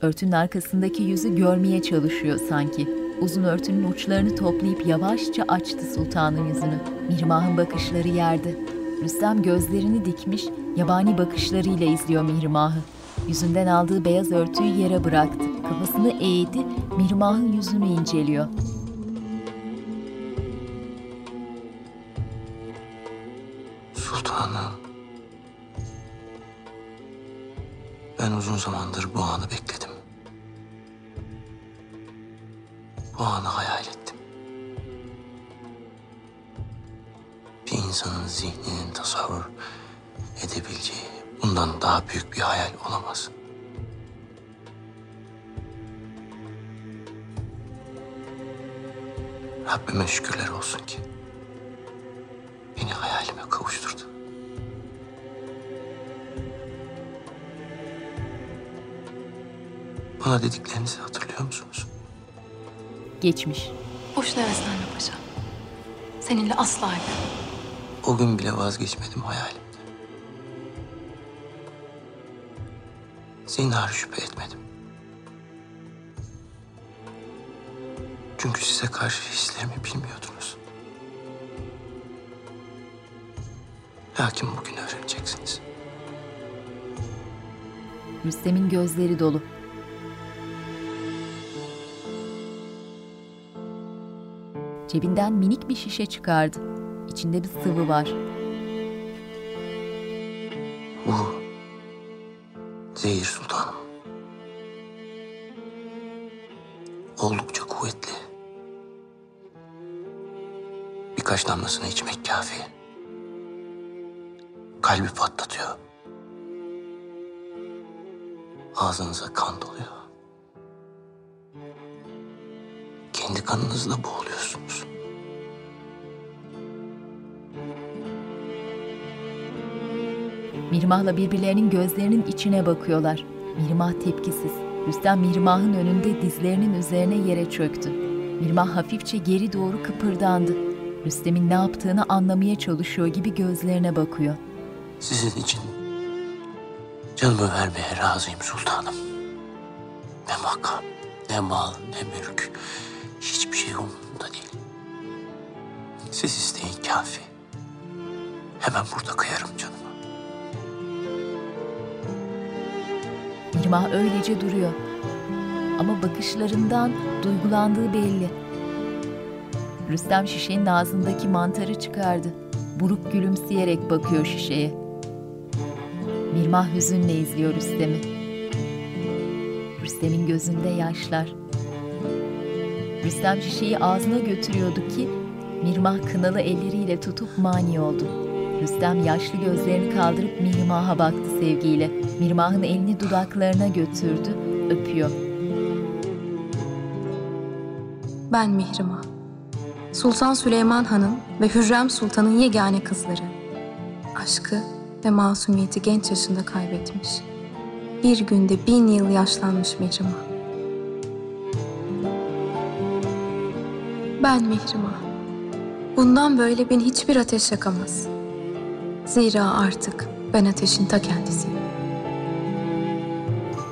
Örtünün arkasındaki yüzü görmeye çalışıyor sanki. Uzun örtünün uçlarını toplayıp yavaşça açtı sultanın yüzünü. Mihrimah'ın bakışları yerde. Rüstem gözlerini dikmiş, yabani bakışlarıyla izliyor Mihrimah'ı. Yüzünden aldığı beyaz örtüyü yere bıraktı. Kafasını eğdi, Mihrimah'ın yüzünü inceliyor. Sultanım. Ben uzun zamandır bu anı bekledim. Bu anı hayal ettim. Bir insanın zihninin tasavvur edebileceği bundan daha büyük bir hayal olamaz. Rabbime şükürler olsun ki beni hayalime kavuşturdu. Bana dediklerinizi hatırlıyor musunuz? Geçmiş. Boş heveslenme paşa. Seninle asla evlenmem. O gün bile vazgeçmedim hayalimde. Zinhar şüphe etmedim. Çünkü size karşı hislerimi bilmiyordunuz. Lakin bugün öğreneceksiniz. Rüstem'in gözleri dolu. Cebinden minik bir şişe çıkardı. İçinde bir sıvı var. Bu zehir sultanım. Oldukça kuvvetli. Birkaç damlasını içmek kafi. Kalbi patlatıyor. Ağzınıza kan doluyor. Kendi kanınızla boğuluyorsunuz. Mirmah'la birbirlerinin gözlerinin içine bakıyorlar. Mirmah tepkisiz. Rüstem Mirmah'ın önünde dizlerinin üzerine yere çöktü. Mirmah hafifçe geri doğru kıpırdandı. Rüstem'in ne yaptığını anlamaya çalışıyor gibi gözlerine bakıyor. Sizin için canımı vermeye razıyım sultanım. Ne makam, ne mal, ne mülk. Hiçbir şey umurumda değil. Siz isteyin kafi. Hemen burada kıyarım canımı. Mirmah öylece duruyor. Ama bakışlarından duygulandığı belli. Rüstem şişenin ağzındaki mantarı çıkardı. Buruk gülümseyerek bakıyor şişeye. Mirmah hüzünle izliyor Rüstem'i. Rüstem'in gözünde yaşlar. Rüstem şişeyi ağzına götürüyordu ki Mirmah kınalı elleriyle tutup mani oldu. Rüstem yaşlı gözlerini kaldırıp Mirmah'a baktı sevgiyle. Mirmah'ın elini dudaklarına götürdü, öpüyor. Ben Mihrimah. Sultan Süleyman Han'ın ve Hürrem Sultan'ın yegane kızları. Aşkı ve masumiyeti genç yaşında kaybetmiş. Bir günde bin yıl yaşlanmış Mihrimah. Ben Mihrimah. Bundan böyle beni hiçbir ateş yakamaz. Zira artık ben ateşin ta kendisiyim.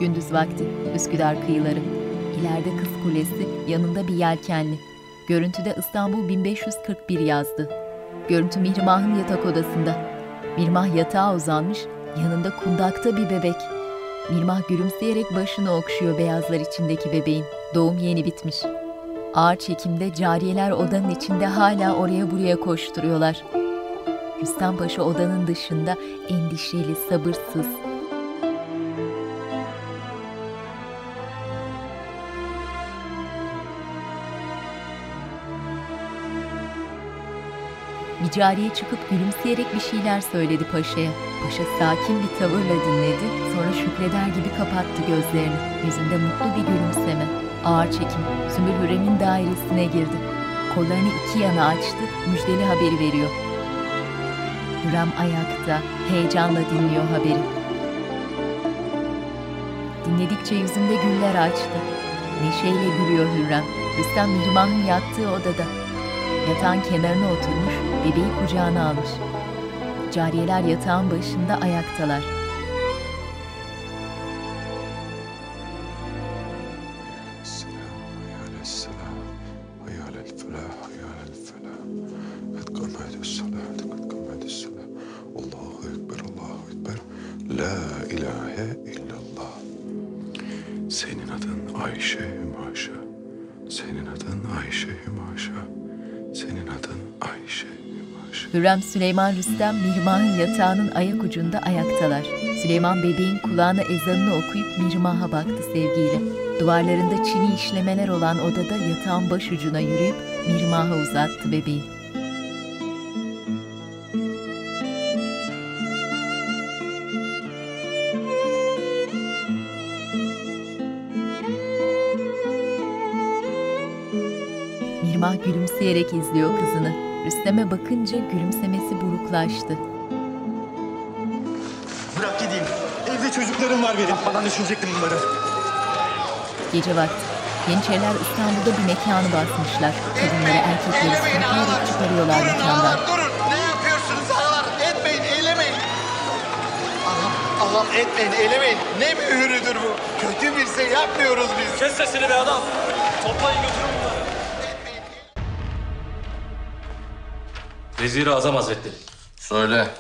Gündüz vakti, Üsküdar kıyıları. İleride Kız Kulesi, yanında bir yelkenli. Görüntüde İstanbul 1541 yazdı. Görüntü Mihrimah'ın yatak odasında. Mirmah yatağa uzanmış, yanında kundakta bir bebek. Mirmah gülümseyerek başını okşuyor beyazlar içindeki bebeğin. Doğum yeni bitmiş. Ağır çekimde cariyeler odanın içinde hala oraya buraya koşturuyorlar. Rüstem Paşa odanın dışında endişeli, sabırsız. Bir cariye çıkıp gülümseyerek bir şeyler söyledi paşaya. Paşa sakin bir tavırla dinledi, sonra şükreder gibi kapattı gözlerini. Yüzünde mutlu bir gülümseme. Ağır çekim, Sümbül Hürrem'in dairesine girdi. Kollarını iki yana açtı, müjdeli haberi veriyor. Hürrem ayakta, heyecanla dinliyor haberi. Dinledikçe yüzünde güller açtı. Neşeyle gülüyor Hürrem. Rüstem Mihrimah'ın yattığı odada. Yatağın kenarına oturmuş, bebeği kucağına almış. Cariyeler yatağın başında ayaktalar. Hürrem Süleyman Rüstem Mihrimah'ın yatağının ayak ucunda ayaktalar. Süleyman bebeğin kulağına ezanını okuyup Mihrimah'a baktı sevgiyle. Duvarlarında çini işlemeler olan odada yatağın baş ucuna yürüyüp Mihrimah'a uzattı bebeği. Mihrimah gülümseyerek izliyor kızını. Rüstem'e bakınca gülümsemesi buruklaştı. Bırak gideyim. Evde çocuklarım var benim. Yapmadan düşünecektim bunları. Gece vakti. Yeniçeriler İstanbul'da bir mekanı basmışlar. Kadınları erkekleri sürükleyerek çıkarıyorlar mekandan. Durun. Ne yapıyorsunuz ağalar? Etmeyin, eylemeyin. Allah'ım, Allah'ım etmeyin, eylemeyin. Ne mühürüdür bu? Kötü bir şey yapmıyoruz biz. Kes sesini be adam. Toplayın götürün Vezir-i Azam Hazretleri. Söyle.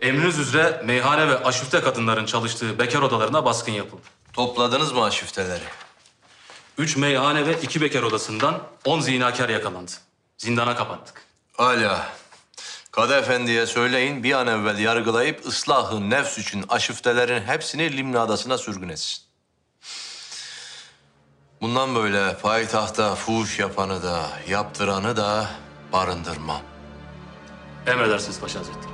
Emriniz üzere meyhane ve aşifte kadınların çalıştığı bekar odalarına baskın yapıldı. Topladınız mı aşifteleri? Üç meyhane ve iki bekar odasından on zinakar yakalandı. Zindana kapattık. Hala. Kadı Efendi'ye söyleyin bir an evvel yargılayıp ıslahı nefs için aşiftelerin hepsini Limni Adası'na sürgün etsin. Bundan böyle payitahta fuhuş yapanı da yaptıranı da barındırmam. Emredersiniz Paşa Hazretleri.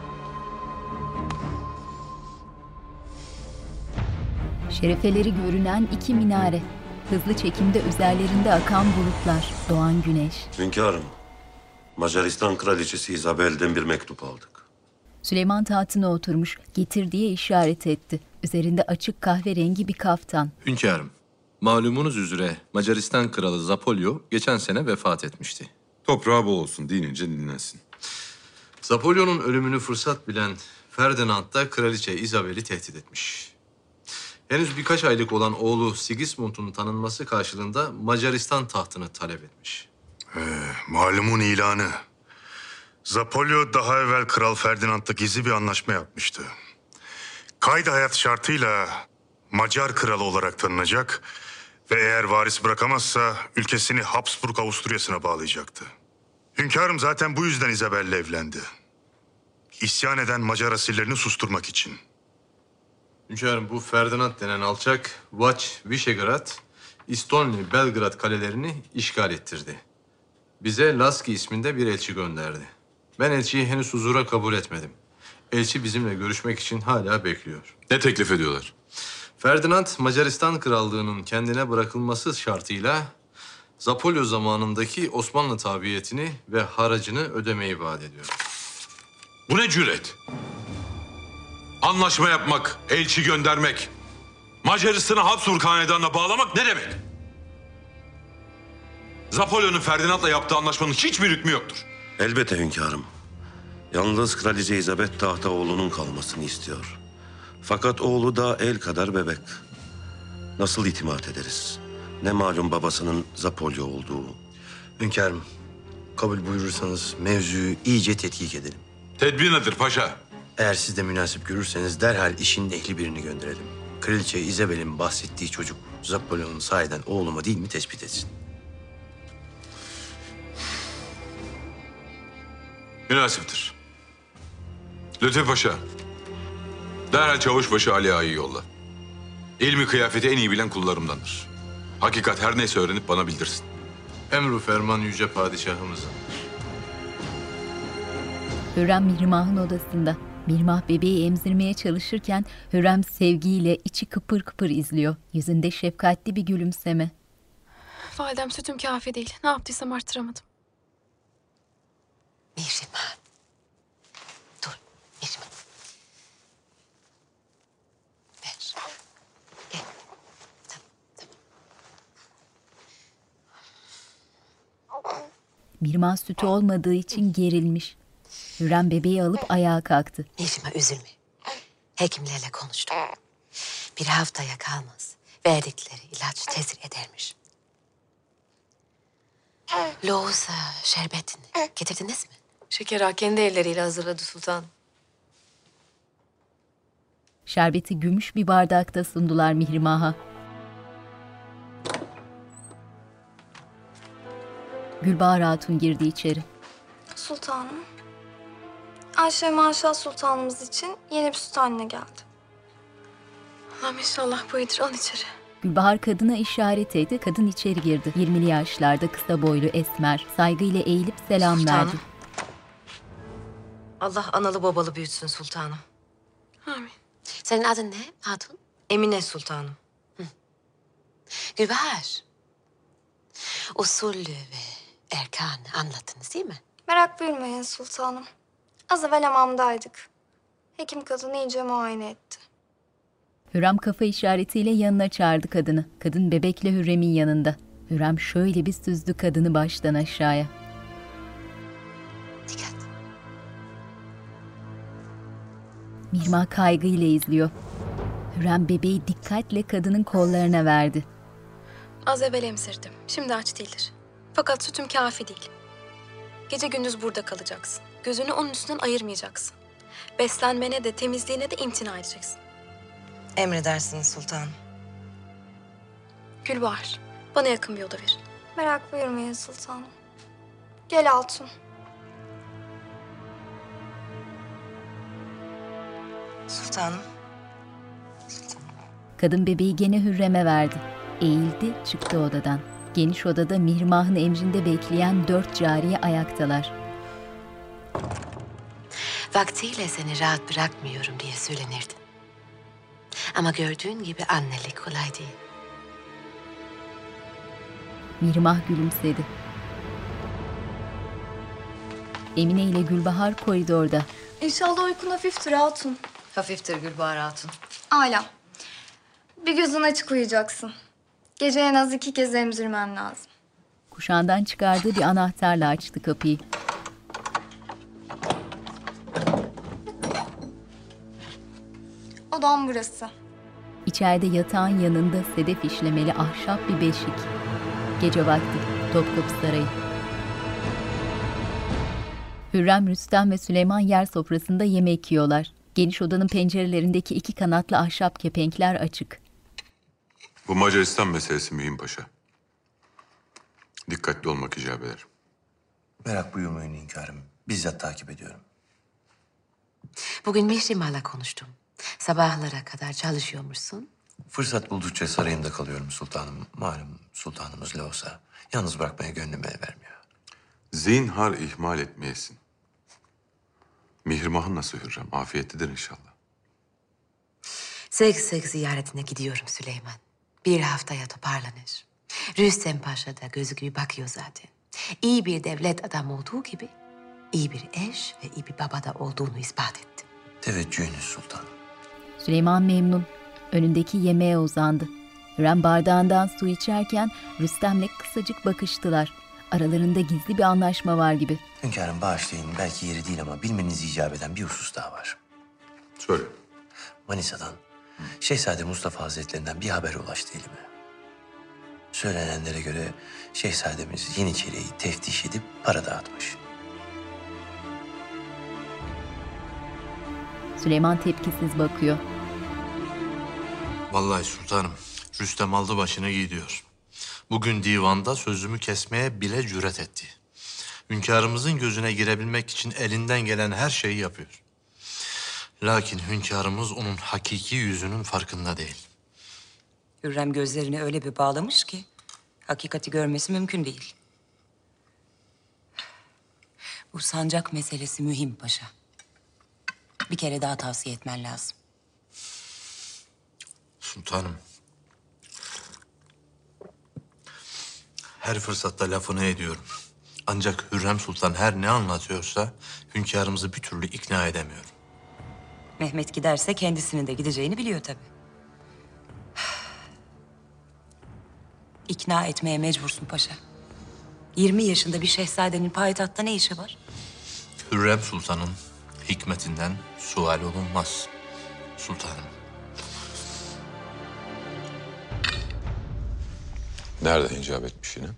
Şerefeleri görünen iki minare. Hızlı çekimde üzerlerinde akan bulutlar, doğan güneş. Hünkârım, Macaristan Kraliçesi Isabel'den bir mektup aldık. Süleyman tahtına oturmuş, getir diye işaret etti. Üzerinde açık kahverengi bir kaftan. Hünkârım, malumunuz üzere Macaristan Kralı Zapolyo geçen sene vefat etmişti. Toprağı bol olsun, dinince dinlensin. Zapolyo'nun ölümünü fırsat bilen Ferdinand da kraliçe Isabel'i tehdit etmiş. Henüz birkaç aylık olan oğlu Sigismund'un tanınması karşılığında Macaristan tahtını talep etmiş. Ee, malumun ilanı. Zapolyo daha evvel Kral Ferdinand'la gizli bir anlaşma yapmıştı. Kaydı hayat şartıyla Macar kralı olarak tanınacak ve eğer varis bırakamazsa ülkesini Habsburg Avusturya'sına bağlayacaktı. Hünkârım zaten bu yüzden Isabel'le evlendi. İsyan eden Macar asillerini susturmak için. Hünkârım bu Ferdinand denen alçak Vaç, Visegrad, İstonli, Belgrad kalelerini işgal ettirdi. Bize Laski isminde bir elçi gönderdi. Ben elçiyi henüz huzura kabul etmedim. Elçi bizimle görüşmek için hala bekliyor. Ne teklif ediyorlar? Ferdinand Macaristan Krallığı'nın kendine bırakılması şartıyla Zapolyo zamanındaki Osmanlı tabiyetini ve haracını ödemeyi vaat ediyor. Bu ne cüret? Anlaşma yapmak, elçi göndermek, Macaristan'ı Habsburg hanedanına bağlamak ne demek? Zapolyon'un Ferdinand'la yaptığı anlaşmanın hiçbir hükmü yoktur. Elbette hünkârım. Yalnız Kraliçe Elizabeth tahta oğlunun kalmasını istiyor. Fakat oğlu da el kadar bebek. Nasıl itimat ederiz? Ne malum babasının Zapolya olduğu. Hünkârım, kabul buyurursanız mevzuyu iyice tetkik edelim. Tedbir nedir paşa? Eğer siz de münasip görürseniz derhal işin ehli birini gönderelim. Kraliçe Isabel'in bahsettiği çocuk Zapolyon'un sahiden oğlu mu değil mi tespit etsin. Münasiptir. Lütfü Paşa, derhal Çavuşbaşı Ali Ağa'yı yolla. İlmi kıyafeti en iyi bilen kullarımdandır. Hakikat her neyse öğrenip bana bildirsin. Emru ferman yüce padişahımızın. Hürrem Mihrimah'ın odasında. Mihrimah bebeği emzirmeye çalışırken Hürrem sevgiyle içi kıpır kıpır izliyor. Yüzünde şefkatli bir gülümseme. Validem sütüm kafi değil. Ne yaptıysam arttıramadım. Mihrimah. Dur Mihrimah. Ver. Gel. Mihrimah sütü olmadığı için gerilmiş. Hürrem bebeği alıp ayağa kalktı. Mihrimah üzülme. Hekimlerle konuştum. Bir haftaya kalmaz. Verdikleri ilaç tesir edermiş. Loğusa şerbetini getirdiniz mi? Şeker Ağa kendi elleriyle hazırladı sultan. Şerbeti gümüş bir bardakta sundular Mihrimah'a. Gülbahar Hatun girdi içeri. Sultanım. Ayşe Maşa Sultanımız için yeni bir süt haline geldi. Allah'ım inşallah bu iyidir. Al içeri. Gülbahar kadına işaret etti. Kadın içeri girdi. 20'li yaşlarda kısa boylu esmer. Saygıyla eğilip selam Sultanım. verdi. Allah analı babalı büyütsün sultanım. Amin. Senin adın ne hatun? Emine sultanım. Gülbahar. Usulü ve erkanı anlattınız değil mi? Merak buyurmayın sultanım. Az evvel hamamdaydık. Hekim kadın iyice muayene etti. Hürrem kafa işaretiyle yanına çağırdı kadını. Kadın bebekle Hürrem'in yanında. Hürrem şöyle bir süzdü kadını baştan aşağıya. Mirma kaygıyla izliyor. Hürrem bebeği dikkatle kadının kollarına verdi. Az evvel emzirdim. Şimdi aç değildir. Fakat sütüm kafi değil. Gece gündüz burada kalacaksın. Gözünü onun üstünden ayırmayacaksın. Beslenmene de temizliğine de imtina edeceksin. Emredersiniz sultanım. Gülbahar, bana yakın bir oda ver. Merak buyurmayın sultanım. Gel Altun. Sultanım. Kadın bebeği gene Hürrem'e verdi. Eğildi, çıktı odadan. Geniş odada Mihrimah'ın emrinde bekleyen dört cariye ayaktalar. Vaktiyle seni rahat bırakmıyorum diye söylenirdin. Ama gördüğün gibi annelik kolay değil. Mihrimah gülümsedi. Emine ile Gülbahar koridorda. İnşallah uykun hafiftir Altun. Hafiftir Gülbahar Hatun. Âlâ. Bir gözün açık uyuyacaksın. Gece en az iki kez emzirmen lazım. Kuşağından çıkardığı bir anahtarla açtı kapıyı. Odam burası. İçeride yatağın yanında sedef işlemeli ahşap bir beşik. Gece vakti Topkapı Sarayı. Hürrem, Rüstem ve Süleyman yer sofrasında yemek yiyorlar. Geniş odanın pencerelerindeki iki kanatlı ahşap kepenkler açık. Bu Macaristan meselesi mühim paşa. Dikkatli olmak icap eder. Merak buyurmayın hünkârım. Bizzat takip ediyorum. Bugün Mihrimah'la konuştum. Sabahlara kadar çalışıyormuşsun. Fırsat buldukça sarayımda kalıyorum sultanım. Malum sultanımız olsa yalnız bırakmaya gönlüm el vermiyor. Zinhar ihmal etmeyesin. Mihrimah'ın nasıl Hürrem? Afiyetlidir inşallah. Sık sık ziyaretine gidiyorum Süleyman. Bir haftaya toparlanır. Rüstem Paşa da gözü gibi bakıyor zaten. İyi bir devlet adamı olduğu gibi iyi bir eş ve iyi bir baba da olduğunu ispat etti. Teveccühünüz sultanım. Süleyman memnun. Önündeki yemeğe uzandı. Hürrem bardağından su içerken Rüstem'le kısacık bakıştılar. Aralarında gizli bir anlaşma var gibi. Hünkârım bağışlayın belki yeri değil ama bilmeniz icap eden bir husus daha var. Söyle. Manisa'dan Şehzade Mustafa Hazretlerinden bir haber ulaştı elime. Söylenenlere göre şehzademiz Yeniçeri'yi teftiş edip para dağıtmış. Süleyman tepkisiz bakıyor. Vallahi sultanım, Rüstem aldı başını gidiyor. Bugün divanda sözümü kesmeye bile cüret etti. Hünkârımızın gözüne girebilmek için elinden gelen her şeyi yapıyor. Lakin hünkârımız onun hakiki yüzünün farkında değil. Hürrem gözlerini öyle bir bağlamış ki hakikati görmesi mümkün değil. Bu sancak meselesi mühim paşa. Bir kere daha tavsiye etmen lazım. Sultanım. Her fırsatta lafını ediyorum. Ancak Hürrem Sultan her ne anlatıyorsa hünkârımızı bir türlü ikna edemiyorum. Mehmet giderse kendisinin de gideceğini biliyor tabii. İkna etmeye mecbursun paşa. 20 yaşında bir şehzadenin payitahtta ne işi var? Hürrem Sultan'ın hikmetinden sual olunmaz. Sultanım. Nerede icap etmiş yine?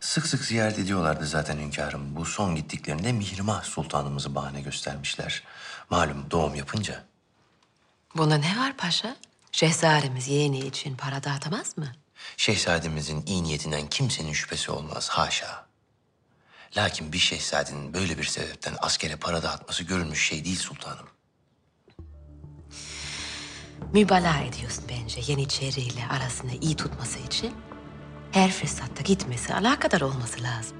Sık sık ziyaret ediyorlardı zaten hünkârım. Bu son gittiklerinde Mihrimah Sultanımızı bahane göstermişler. Malum doğum yapınca. Bunda ne var paşa? Şehzademiz yeğeni için para dağıtamaz mı? Şehzademizin iyi niyetinden kimsenin şüphesi olmaz haşa. Lakin bir şehzadenin böyle bir sebepten askere para dağıtması görülmüş şey değil sultanım. Mübalağa ediyorsun bence Yeniçeri ile arasını iyi tutması için. Her fırsatta gitmesi alakadar olması lazım.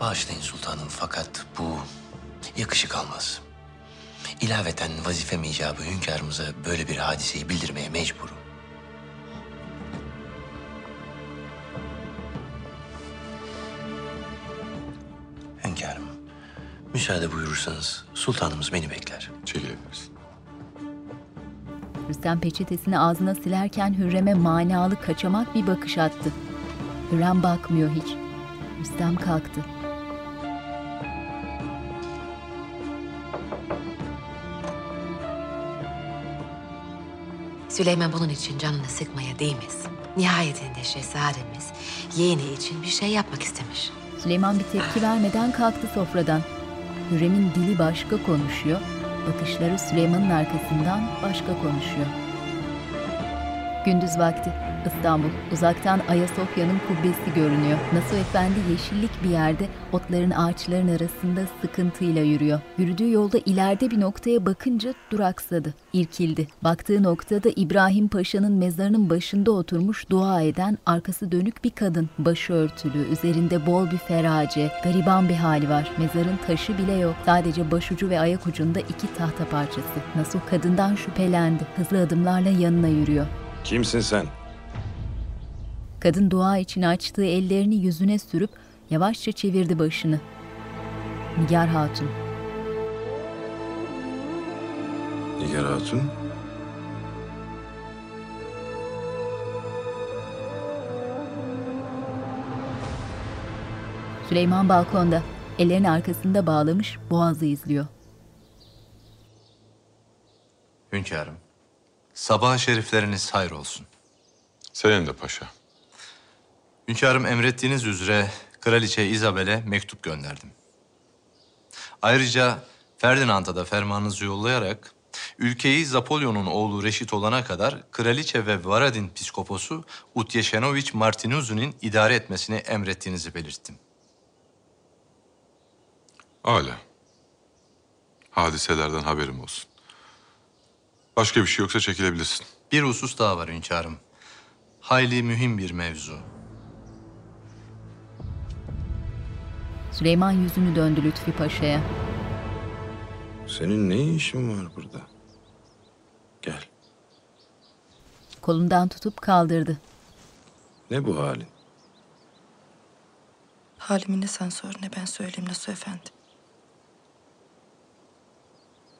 Bağışlayın sultanım fakat bu yakışık almaz. İlaveten vazifem icabı hünkârımıza böyle bir hadiseyi bildirmeye mecburum. Hünkârım, müsaade buyurursanız sultanımız beni bekler. Çekilebiliriz. Rüstem peçetesini ağzına silerken Hürrem'e manalı kaçamak bir bakış attı. Hürrem bakmıyor hiç. Rüstem kalktı. Süleyman bunun için canını sıkmaya değmez. Nihayetinde şehzademiz yeğeni için bir şey yapmak istemiş. Süleyman bir tepki vermeden kalktı sofradan. Hürrem'in dili başka konuşuyor, bakışları Süleyman'ın arkasından başka konuşuyor. Gündüz vakti İstanbul. Uzaktan Ayasofya'nın kubbesi görünüyor. Nasuh Efendi yeşillik bir yerde otların ağaçların arasında sıkıntıyla yürüyor. Yürüdüğü yolda ileride bir noktaya bakınca duraksadı, irkildi. Baktığı noktada İbrahim Paşa'nın mezarının başında oturmuş dua eden arkası dönük bir kadın. Başı örtülü, üzerinde bol bir ferace, gariban bir hali var. Mezarın taşı bile yok. Sadece başucu ve ayak ucunda iki tahta parçası. Nasuh kadından şüphelendi. Hızlı adımlarla yanına yürüyor. Kimsin sen? Kadın dua için açtığı ellerini yüzüne sürüp yavaşça çevirdi başını. Nigar Hatun. Nigar Hatun. Süleyman balkonda. Ellerini arkasında bağlamış boğazı izliyor. Hünkârım, sabah şerifleriniz hayır olsun. Senin de paşa. Hünkârım emrettiğiniz üzere Kraliçe Isabel'e mektup gönderdim. Ayrıca Ferdinand'a da fermanınızı yollayarak ülkeyi Zapolyon'un oğlu Reşit olana kadar Kraliçe ve Varadin Piskoposu Utyeşenoviç Martinuzu'nun idare etmesini emrettiğinizi belirttim. Âlâ. Hadiselerden haberim olsun. Başka bir şey yoksa çekilebilirsin. Bir husus daha var hünkârım. Hayli mühim bir mevzu. Süleyman yüzünü döndü Lütfi Paşa'ya. Senin ne işin var burada? Gel. Kolundan tutup kaldırdı. Ne bu halin? Halimi ne sen sor ne ben söyleyeyim Nasuh Efendi.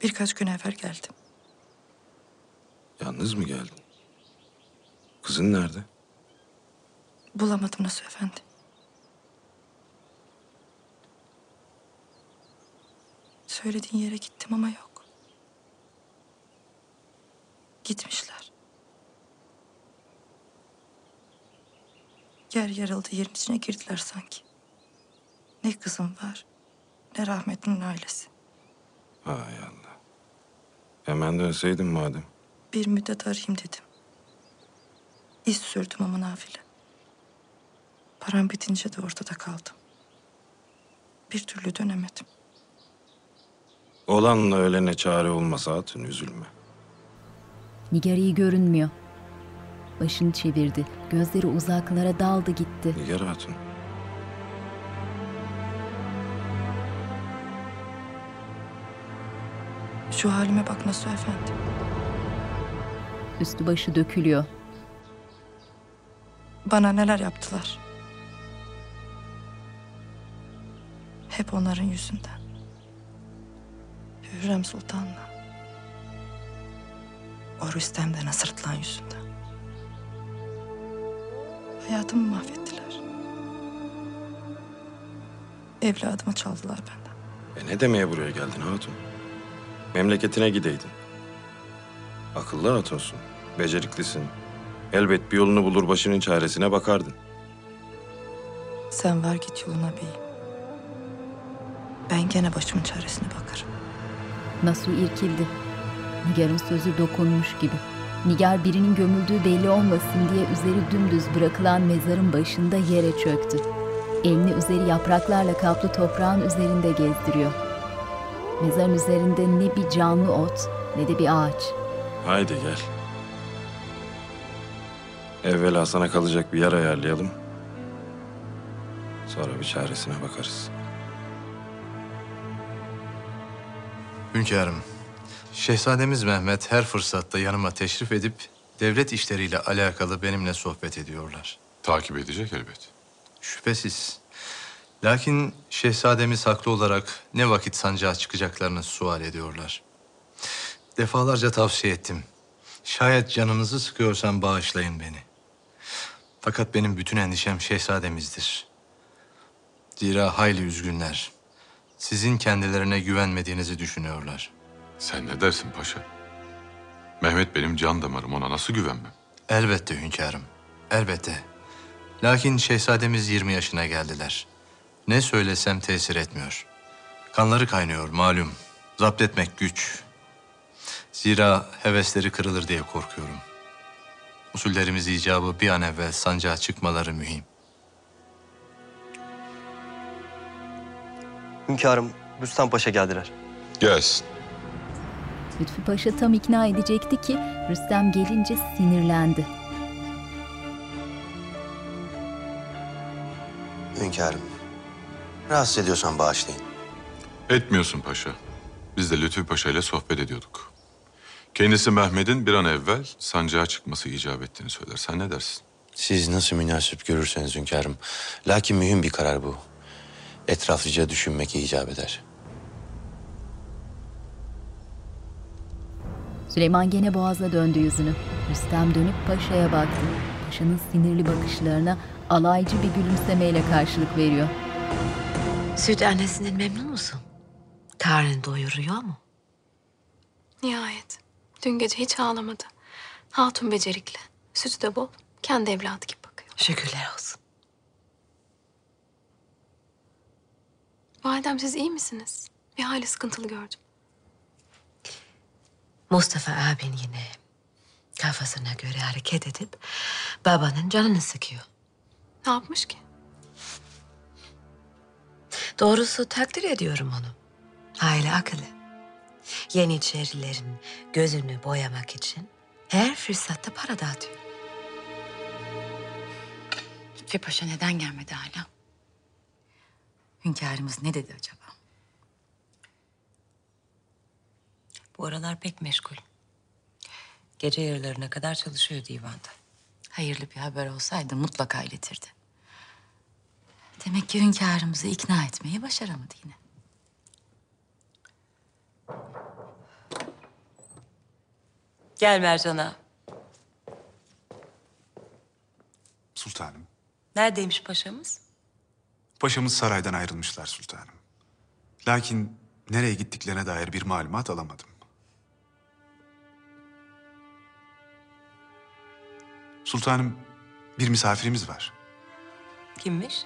Birkaç gün evvel geldim. Yalnız mı geldin? Kızın nerede? Bulamadım Nasuh Efendi. Söylediğin yere gittim ama yok. Gitmişler. Yer yarıldı yerin içine girdiler sanki. Ne kızım var ne rahmetlinin ailesi. Hay Allah. Hemen dönseydin madem. Bir müddet arayayım dedim. İz sürdüm ama nafile. Param bitince de ortada kaldım. Bir türlü dönemedim. Olanla ölene çare olmasa hatun üzülme. Nigar iyi görünmüyor. Başını çevirdi. Gözleri uzaklara daldı gitti. Nigar hatun. Şu halime bak Nasuh Efendi. Üstü başı dökülüyor. Bana neler yaptılar. Hep onların yüzünden. Hürrem Sultan'la. O Rüstem denen sırtlan yüzünden. Hayatımı mahvettiler. Evladımı çaldılar benden. E ne demeye buraya geldin hatun? Memleketine gideydin. Akıllı hatunsun. Beceriklisin. Elbet bir yolunu bulur başının çaresine bakardın. Sen var git yoluna beyim. Ben gene başımın çaresine bakarım. Nasuh irkildi. Nigar'ın sözü dokunmuş gibi. Nigar birinin gömüldüğü belli olmasın diye üzeri dümdüz bırakılan mezarın başında yere çöktü. Elini üzeri yapraklarla kaplı toprağın üzerinde gezdiriyor. Mezarın üzerinde ne bir canlı ot ne de bir ağaç. Haydi gel. Evvela sana kalacak bir yer ayarlayalım. Sonra bir çaresine bakarız. Hünkârım, Şehzademiz Mehmet her fırsatta yanıma teşrif edip devlet işleriyle alakalı benimle sohbet ediyorlar. Takip edecek elbet. Şüphesiz. Lakin şehzademiz haklı olarak ne vakit sancağa çıkacaklarını sual ediyorlar. Defalarca tavsiye ettim. Şayet canınızı sıkıyorsam bağışlayın beni. Fakat benim bütün endişem şehzademizdir. Zira hayli üzgünler. Sizin kendilerine güvenmediğinizi düşünüyorlar. Sen ne dersin paşa? Mehmet benim can damarım ona nasıl güvenmem? Elbette hünkârım, elbette. Lakin şehzademiz 20 yaşına geldiler. Ne söylesem tesir etmiyor. Kanları kaynıyor malum. Zapt etmek güç. Zira hevesleri kırılır diye korkuyorum. Usullerimiz icabı bir an evvel sancağa çıkmaları mühim. Hünkârım, Rüstem Paşa geldiler. Gelsin. Lütfü Paşa tam ikna edecekti ki Rüstem gelince sinirlendi. Hünkârım, rahatsız ediyorsan bağışlayın. Etmiyorsun paşa. Biz de Lütfü Paşa ile sohbet ediyorduk. Kendisi Mehmet'in bir an evvel sancağa çıkması icap ettiğini söyler. Sen ne dersin? Siz nasıl münasip görürseniz hünkârım. Lakin mühim bir karar bu. Etraflıca düşünmek icap eder. Süleyman gene boğaza döndü yüzünü. Rüstem dönüp paşaya baktı. Paşanın sinirli bakışlarına alaycı bir gülümsemeyle karşılık veriyor. Süt annesinden memnun musun? Karnını doyuruyor mu? Nihayet. Dün gece hiç ağlamadı. Hatun becerikli. Sütü de bol. Kendi evladı gibi bakıyor. Şükürler olsun. Validem siz iyi misiniz? Bir hali sıkıntılı gördüm. Mustafa abin yine kafasına göre hareket edip babanın canını sıkıyor. Ne yapmış ki? Doğrusu takdir ediyorum onu. Hayli akıllı. Yeniçerilerin gözünü boyamak için her fırsatta para dağıtıyor. Lütfi Paşa neden gelmedi hala? Hünkârımız ne dedi acaba? Bu aralar pek meşgul. Gece yarılarına kadar çalışıyor divanda. Hayırlı bir haber olsaydı mutlaka iletirdi. Demek ki hünkârımızı ikna etmeyi başaramadı yine. Gel Mercan'a. Sultanım. Neredeymiş paşamız? Paşamız saraydan ayrılmışlar sultanım. Lakin nereye gittiklerine dair bir malumat alamadım. Sultanım, bir misafirimiz var. Kimmiş?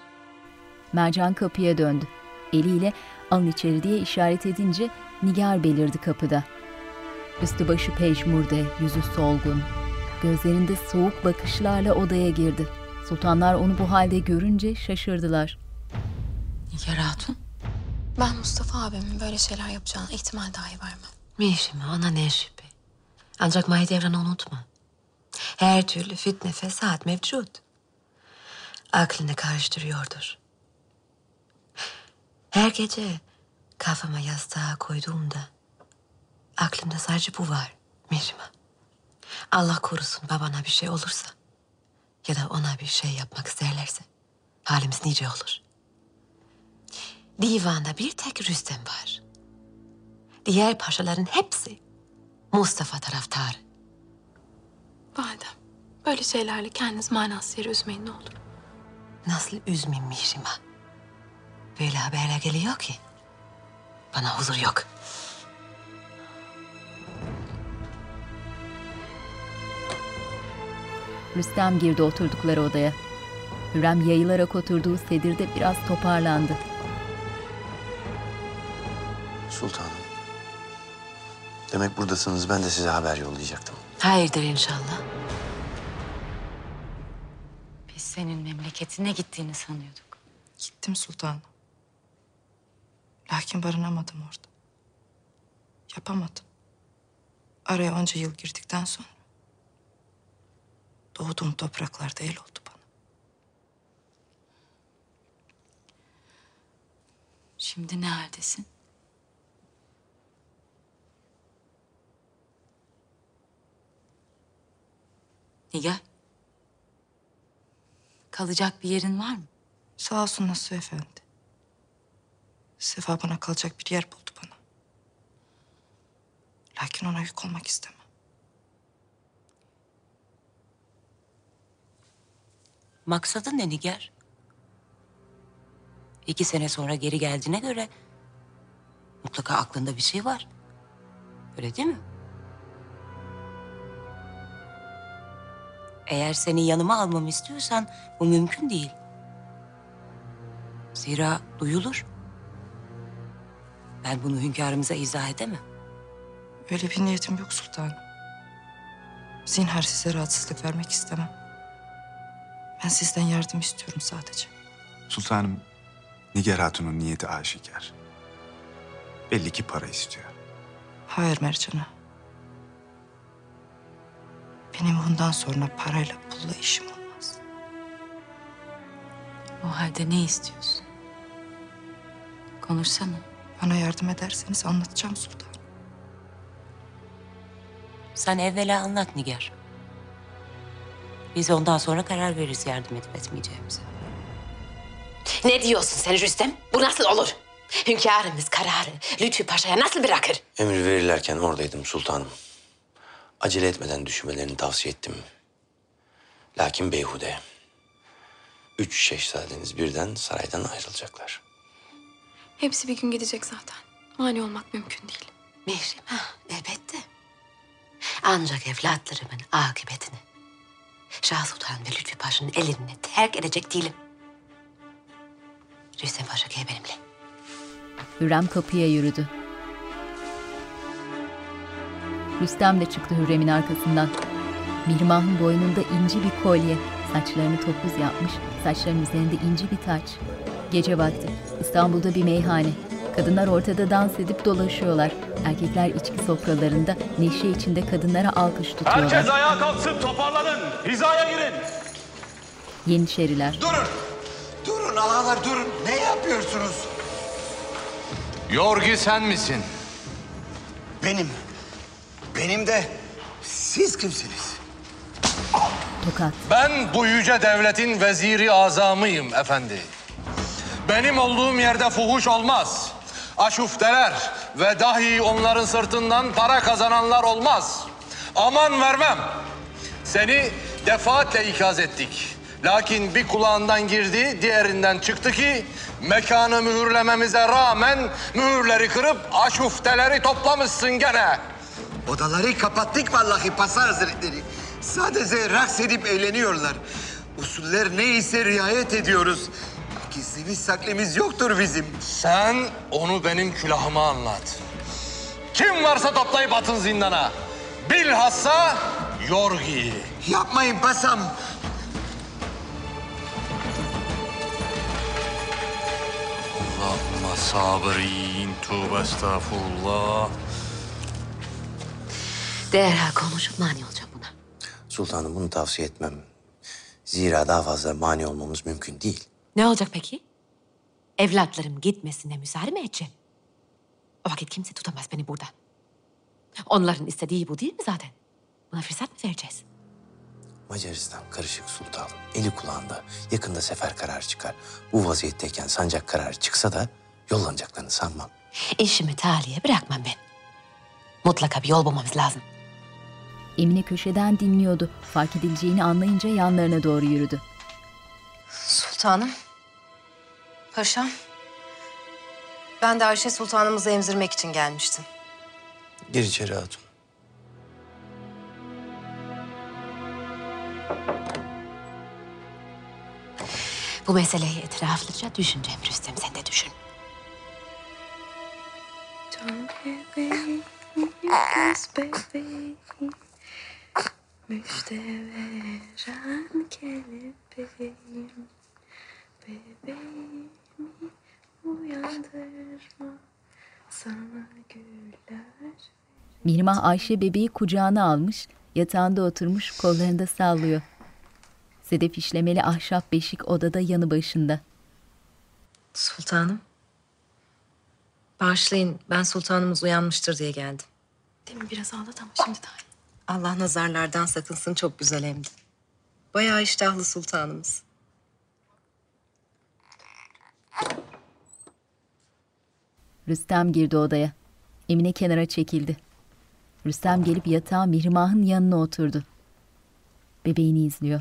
Mercan kapıya döndü. Eliyle alın içeri diye işaret edince Nigar belirdi kapıda. Üstü başı pejmurde, yüzü solgun. Gözlerinde soğuk bakışlarla odaya girdi. Sultanlar onu bu halde görünce şaşırdılar. Nigar Hatun. Ben Mustafa abimin böyle şeyler yapacağına ihtimal dahi vermem. Mişime ona ne şüphe. Ancak Mahidevran'ı unutma. Her türlü fitne fesat mevcut. Aklını karıştırıyordur. Her gece kafama yastığa koyduğumda aklımda sadece bu var Mişime. Allah korusun babana bir şey olursa ya da ona bir şey yapmak isterlerse halimiz nice olur. Divanda bir tek Rüstem var. Diğer paşaların hepsi Mustafa taraftarı. Validem, böyle şeylerle kendiniz manasız yere üzmeyin ne olur. Nasıl üzmeyeyim Mişima? Böyle haberler geliyor ki. Bana huzur yok. Rüstem girdi oturdukları odaya. Hürrem yayılarak oturduğu sedirde biraz toparlandı. Sultanım. Demek buradasınız. Ben de size haber yollayacaktım. Hayırdır inşallah. Biz senin memleketine gittiğini sanıyorduk. Gittim sultanım. Lakin barınamadım orada. Yapamadım. Araya onca yıl girdikten sonra doğduğum topraklarda el oldu bana. Şimdi ne haldesin? Nigar. Kalacak bir yerin var mı? Sağ olsun Nasuh Efendi. Sefa bana kalacak bir yer buldu bana. Lakin ona yük olmak istemem. Maksadın ne Nigar? İki sene sonra geri geldiğine göre mutlaka aklında bir şey var. Öyle değil mi? Eğer seni yanıma almamı istiyorsan bu mümkün değil. Zira duyulur. Ben bunu hünkârımıza izah edemem. Öyle bir niyetim yok sultanım. Zinhar size rahatsızlık vermek istemem. Ben sizden yardım istiyorum sadece. Sultanım, Nigar Hatun'un niyeti aşikar. Belli ki para istiyor. Hayır Mercan'a. Benim bundan sonra parayla pulla işim olmaz. O halde ne istiyorsun? Konuşsana. Bana yardım ederseniz anlatacağım sultan. Sen evvela anlat Nigar. Biz ondan sonra karar veririz yardım edip etmeyeceğimize. Ne diyorsun sen Rüstem? Bu nasıl olur? Hünkârımız kararı Lütfü Paşa'ya nasıl bırakır? Emir verirlerken oradaydım sultanım. Acele etmeden düşünmelerini tavsiye ettim. Lakin beyhude. Üç şehzadeniz birden saraydan ayrılacaklar. Hepsi bir gün gidecek zaten. Mani olmak mümkün değil. Mihrim, ha, elbette. Ancak evlatlarımın akıbetini Şah Sultan ve Lütfü Paşa'nın eline terk edecek değilim. Rüstem Paşa gel benimle. Hürrem kapıya yürüdü. Rüstem de çıktı Hürrem'in arkasından. Mihrimah'ın boynunda inci bir kolye. Saçlarını topuz yapmış, saçlarının üzerinde inci bir taç. Gece vakti İstanbul'da bir meyhane. Kadınlar ortada dans edip dolaşıyorlar. Erkekler içki sofralarında neşe içinde kadınlara alkış tutuyorlar. Herkes ayağa kalksın, toparlanın. Hizaya girin. Yeniçeriler. Durun. Durun ağalar durun. Ne yapıyorsunuz? Yorgi sen misin? Benim. Benim de siz kimsiniz? Tokat. Ben bu yüce devletin veziri azamıyım efendi. Benim olduğum yerde fuhuş olmaz. Aşufteler ve dahi onların sırtından para kazananlar olmaz. Aman vermem. Seni defaatle ikaz ettik. Lakin bir kulağından girdi, diğerinden çıktı ki mekanı mühürlememize rağmen mühürleri kırıp aşufteleri toplamışsın gene. Odaları kapattık vallahi Pasa Hazretleri. Sadece raks edip eğleniyorlar. Usuller neyse riayet ediyoruz. Gizlimiz saklımız yoktur bizim. Sen onu benim külahıma anlat. Kim varsa toplayıp atın zindana. Bilhassa Yorgi'yi. Yapmayın Pasam. Allahümme sabirin, tövbe estağfurullah. Derhal konuşup mani olacağım buna. Sultanım bunu tavsiye etmem. Zira daha fazla mani olmamız mümkün değil. Ne olacak peki? Evlatlarım gitmesine müsaade mi edeceğim? O vakit kimse tutamaz beni burada. Onların istediği bu değil mi zaten? Buna fırsat mı vereceğiz? Macaristan karışık sultanım. Eli kulağında. Yakında sefer kararı çıkar. Bu vaziyetteyken sancak kararı çıksa da yollanacaklarını sanmam. İşimi taliye bırakmam ben. Mutlaka bir yol bulmamız lazım. Emine köşeden dinliyordu. Fark edileceğini anlayınca yanlarına doğru yürüdü. Sultanım. Paşam. Ben de Ayşe Sultanımızı emzirmek için gelmiştim. Gir içeri hatun. Bu meseleyi etraflıca düşüneceğim Rüstem. Sen de düşün. Can bebeğim, göz bebeğim, müjde veren kelebeğim. Bebeğimi uyandırma, sana güller Mihrimah Ayşe bebeği kucağına almış, yatağında oturmuş kollarında sallıyor. Sedef işlemeli ahşap beşik odada yanı başında. Sultanım. Bağışlayın, ben sultanımız uyanmıştır diye geldim. Demin biraz ağladı ama şimdi daha iyi. Allah nazarlardan sakınsın, çok güzel emdi. Bayağı iştahlı sultanımız. Rüstem girdi odaya. Emine kenara çekildi. Rüstem gelip yatağa Mihrimah'ın yanına oturdu. Bebeğini izliyor.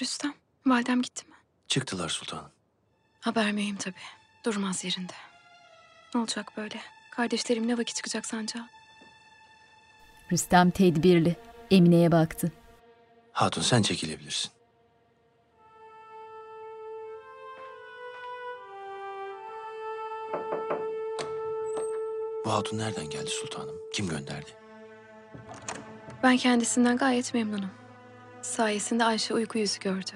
Rüstem, validem gitti mi? Çıktılar sultanım. Haber mühim tabii. Durmaz yerinde. Ne olacak böyle? Kardeşlerim ne vakit çıkacak sancağa? Rüstem tedbirli. Emine'ye baktı. Hatun sen çekilebilirsin. Bu hatun nereden geldi sultanım? Kim gönderdi? Ben kendisinden gayet memnunum. Sayesinde Ayşe uyku yüzü gördü.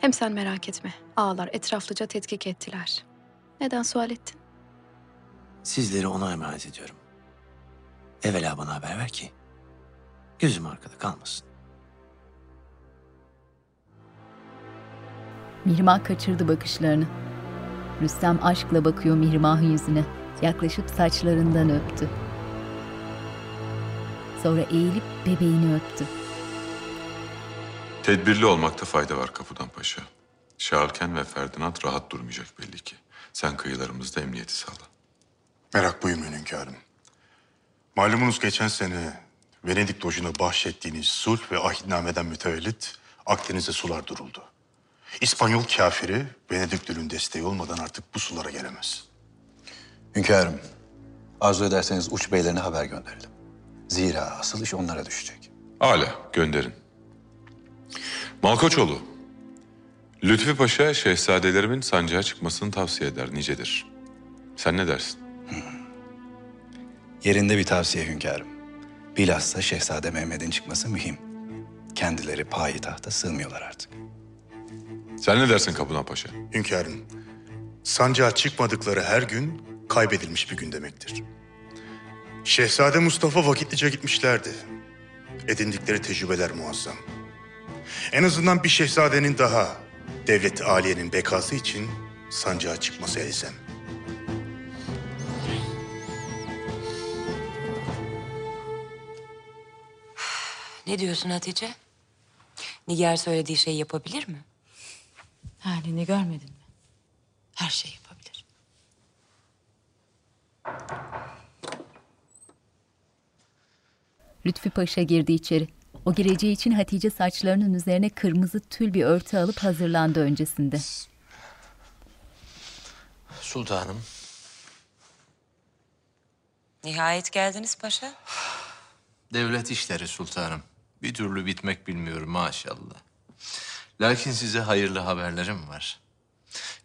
Hem sen merak etme. Ağalar etraflıca tetkik ettiler. Neden sual ettin? Sizleri ona emanet ediyorum. Evvela bana haber ver ki gözüm arkada kalmasın. Mihrimah kaçırdı bakışlarını. Rüstem aşkla bakıyor Mihrimah'ın yüzüne. Yaklaşıp saçlarından öptü. Sonra eğilip bebeğini öptü. Tedbirli olmakta fayda var Kapıdan Paşa. Şarken ve Ferdinand rahat durmayacak belli ki. Sen kıyılarımızda emniyeti sağla. Merak buyurmayın hünkârım. Malumunuz geçen sene Venedik Doju'na bahşettiğiniz sulh ve ahitnameden mütevellit Akdeniz'e sular duruldu. İspanyol kafiri Venediklül'ün desteği olmadan artık bu sulara gelemez. Hünkârım, arzu ederseniz uç beylerine haber gönderelim. Zira asıl iş onlara düşecek. Hala gönderin. Malkoçoğlu, Lütfi Paşa şehzadelerimin sancağa çıkmasını tavsiye eder nicedir. Sen ne dersin? Yerinde bir tavsiye hünkârım. Bilhassa Şehzade Mehmet'in çıkması mühim. Kendileri payitahta sığmıyorlar artık. Sen ne dersin Kapıdan Paşa? Hünkârım, sancağa çıkmadıkları her gün kaybedilmiş bir gün demektir. Şehzade Mustafa vakitlice gitmişlerdi. Edindikleri tecrübeler muazzam. En azından bir şehzadenin daha devlet aliyenin bekası için sancağa çıkması elzem. Ne diyorsun Hatice? Nigar söylediği şeyi yapabilir mi? Halini görmedin mi? Her şeyi yapabilir. Lütfi Paşa girdi içeri. O gireceği için Hatice saçlarının üzerine kırmızı tül bir örtü alıp hazırlandı öncesinde. Sultanım. Nihayet geldiniz paşa. Devlet işleri sultanım. Bir türlü bitmek bilmiyor maşallah. Lakin size hayırlı haberlerim var.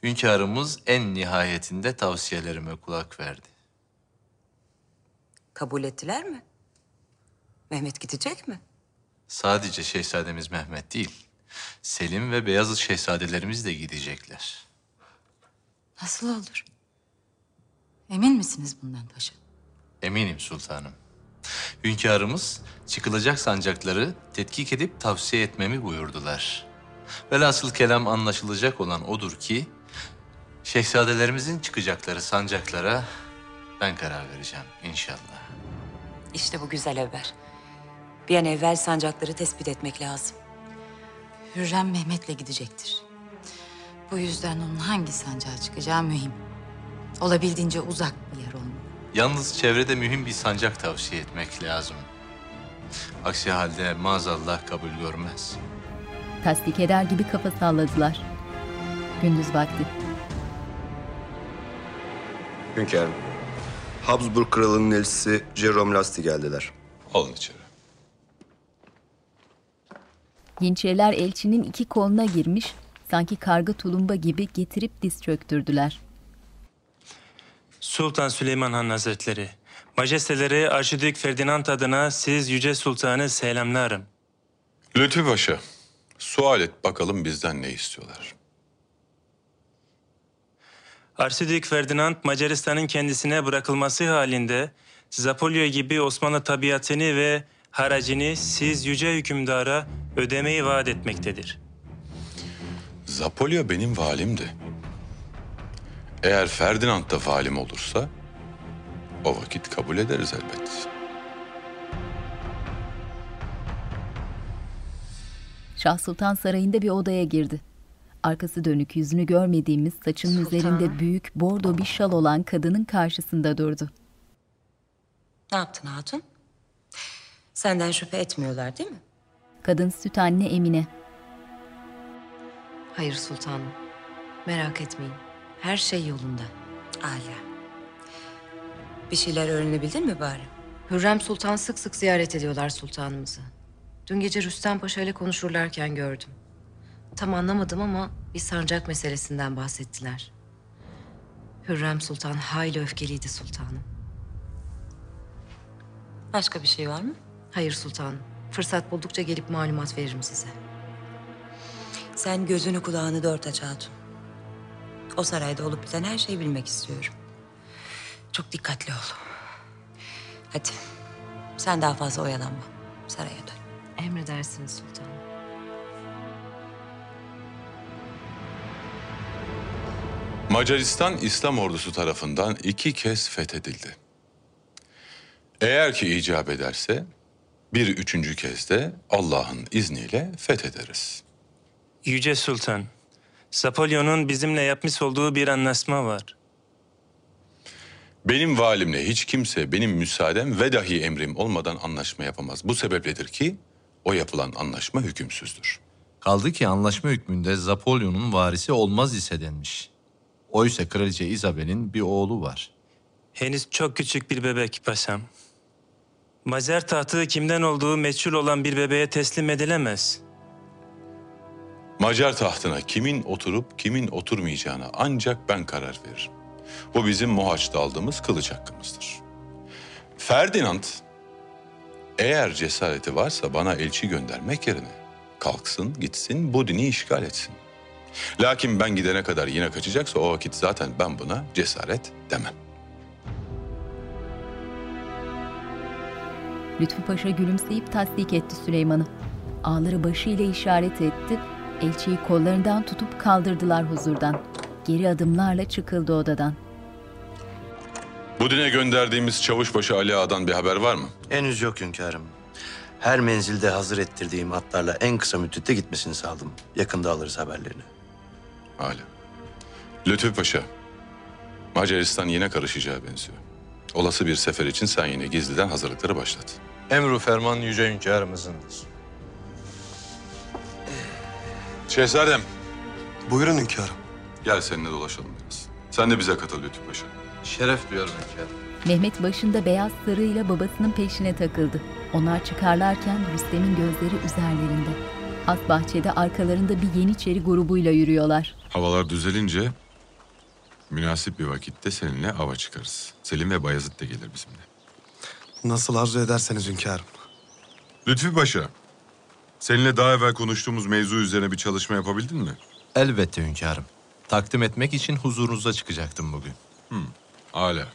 Hünkârımız en nihayetinde tavsiyelerime kulak verdi. Kabul ettiler mi? Mehmet gidecek mi? Sadece şehzademiz Mehmet değil, Selim ve Beyazıt şehzadelerimiz de gidecekler. Nasıl olur? Emin misiniz bundan paşa? Eminim sultanım. Hünkârımız çıkılacak sancakları tetkik edip tavsiye etmemi buyurdular. Velhasıl kelam anlaşılacak olan odur ki... ...şehzadelerimizin çıkacakları sancaklara ben karar vereceğim inşallah. İşte bu güzel haber. Bir an evvel sancakları tespit etmek lazım. Hürrem Mehmet'le gidecektir. Bu yüzden onun hangi sancağa çıkacağı mühim. Olabildiğince uzak. Yalnız çevrede mühim bir sancak tavsiye etmek lazım. Aksi halde maazallah kabul görmez. Tasdik eder gibi kafa salladılar. Gündüz vakti. Hünkârım. Habsburg kralının elçisi Jerome Lasti geldiler. Alın içeri. Yeniçeriler elçinin iki koluna girmiş, sanki karga tulumba gibi getirip diz çöktürdüler. Sultan Süleyman Han Hazretleri, Majesteleri Arşidük Ferdinand adına siz Yüce Sultanı selamlarım. Lütfü Paşa, sual et bakalım bizden ne istiyorlar. Arşidük Ferdinand Macaristan'ın kendisine bırakılması halinde Zapolyo gibi Osmanlı tabiatını ve haracını siz yüce hükümdara ödemeyi vaat etmektedir. Zapolya benim valimdi. Eğer Ferdinand da valim olursa o vakit kabul ederiz elbet. Şah Sultan Sarayı'nda bir odaya girdi. Arkası dönük yüzünü görmediğimiz saçının Sultanım. üzerinde büyük bordo bir şal olan kadının karşısında durdu. Ne yaptın hatun? Senden şüphe etmiyorlar değil mi? Kadın süt anne Emine. Hayır sultanım. Merak etmeyin. Her şey yolunda. Âlâ. Bir şeyler öğrenebildin mi bari? Hürrem Sultan sık sık ziyaret ediyorlar sultanımızı. Dün gece Rüstem Paşa ile konuşurlarken gördüm. Tam anlamadım ama bir sancak meselesinden bahsettiler. Hürrem Sultan hayli öfkeliydi sultanım. Başka bir şey var mı? Hayır sultanım. Fırsat buldukça gelip malumat veririm size. Sen gözünü kulağını dört aç hatun. O sarayda olup biten her şeyi bilmek istiyorum. Çok dikkatli ol. Hadi. Sen daha fazla oyalanma. Saraya dön. Emredersiniz sultanım. Macaristan İslam ordusu tarafından iki kez fethedildi. Eğer ki icap ederse bir üçüncü kez de Allah'ın izniyle fethederiz. Yüce Sultan, Zapolyo'nun bizimle yapmış olduğu bir anlaşma var. Benim valimle hiç kimse benim müsaadem ve dahi emrim olmadan anlaşma yapamaz. Bu sebepledir ki o yapılan anlaşma hükümsüzdür. Kaldı ki anlaşma hükmünde Zapolyon'un varisi olmaz ise denmiş. Oysa Kraliçe Isabel'in bir oğlu var. Henüz çok küçük bir bebek paşam. Mazer tahtı kimden olduğu meçhul olan bir bebeğe teslim edilemez. Macar tahtına kimin oturup kimin oturmayacağına ancak ben karar veririm. Bu bizim Mohaç'ta aldığımız kılıç hakkımızdır. Ferdinand eğer cesareti varsa bana elçi göndermek yerine kalksın gitsin bu dini işgal etsin. Lakin ben gidene kadar yine kaçacaksa o vakit zaten ben buna cesaret demem. Lütfü Paşa gülümseyip tasdik etti Süleyman'ı. Ağları başıyla işaret etti. Elçiyi kollarından tutup kaldırdılar huzurdan. Geri adımlarla çıkıldı odadan. Bu dine gönderdiğimiz Çavuşbaşı Ali Ağa'dan bir haber var mı? Henüz yok hünkârım. Her menzilde hazır ettirdiğim atlarla en kısa müddette gitmesini sağladım. Yakında alırız haberlerini. Hala. Lütfü Paşa, Macaristan yine karışacağı benziyor. Olası bir sefer için sen yine gizliden hazırlıkları başlat. Emru ferman yüce hünkârımızındır. Şehzadem. Buyurun hünkârım. Gel seninle dolaşalım biraz. Sen de bize katıl Lütfü Paşa. Şeref duyarım hünkârım. Mehmet başında beyaz sarığıyla babasının peşine takıldı. Onlar çıkarlarken Rüstem'in gözleri üzerlerinde. Has bahçede arkalarında bir Yeniçeri grubuyla yürüyorlar. Havalar düzelince münasip bir vakitte seninle ava çıkarız. Selim ve Bayezid de gelir bizimle. Nasıl arzu ederseniz hünkârım. Lütfü Paşa, seninle daha evvel konuştuğumuz mevzu üzerine bir çalışma yapabildin mi? Elbette hünkârım. Takdim etmek için huzurunuza çıkacaktım bugün. Hmm, hala.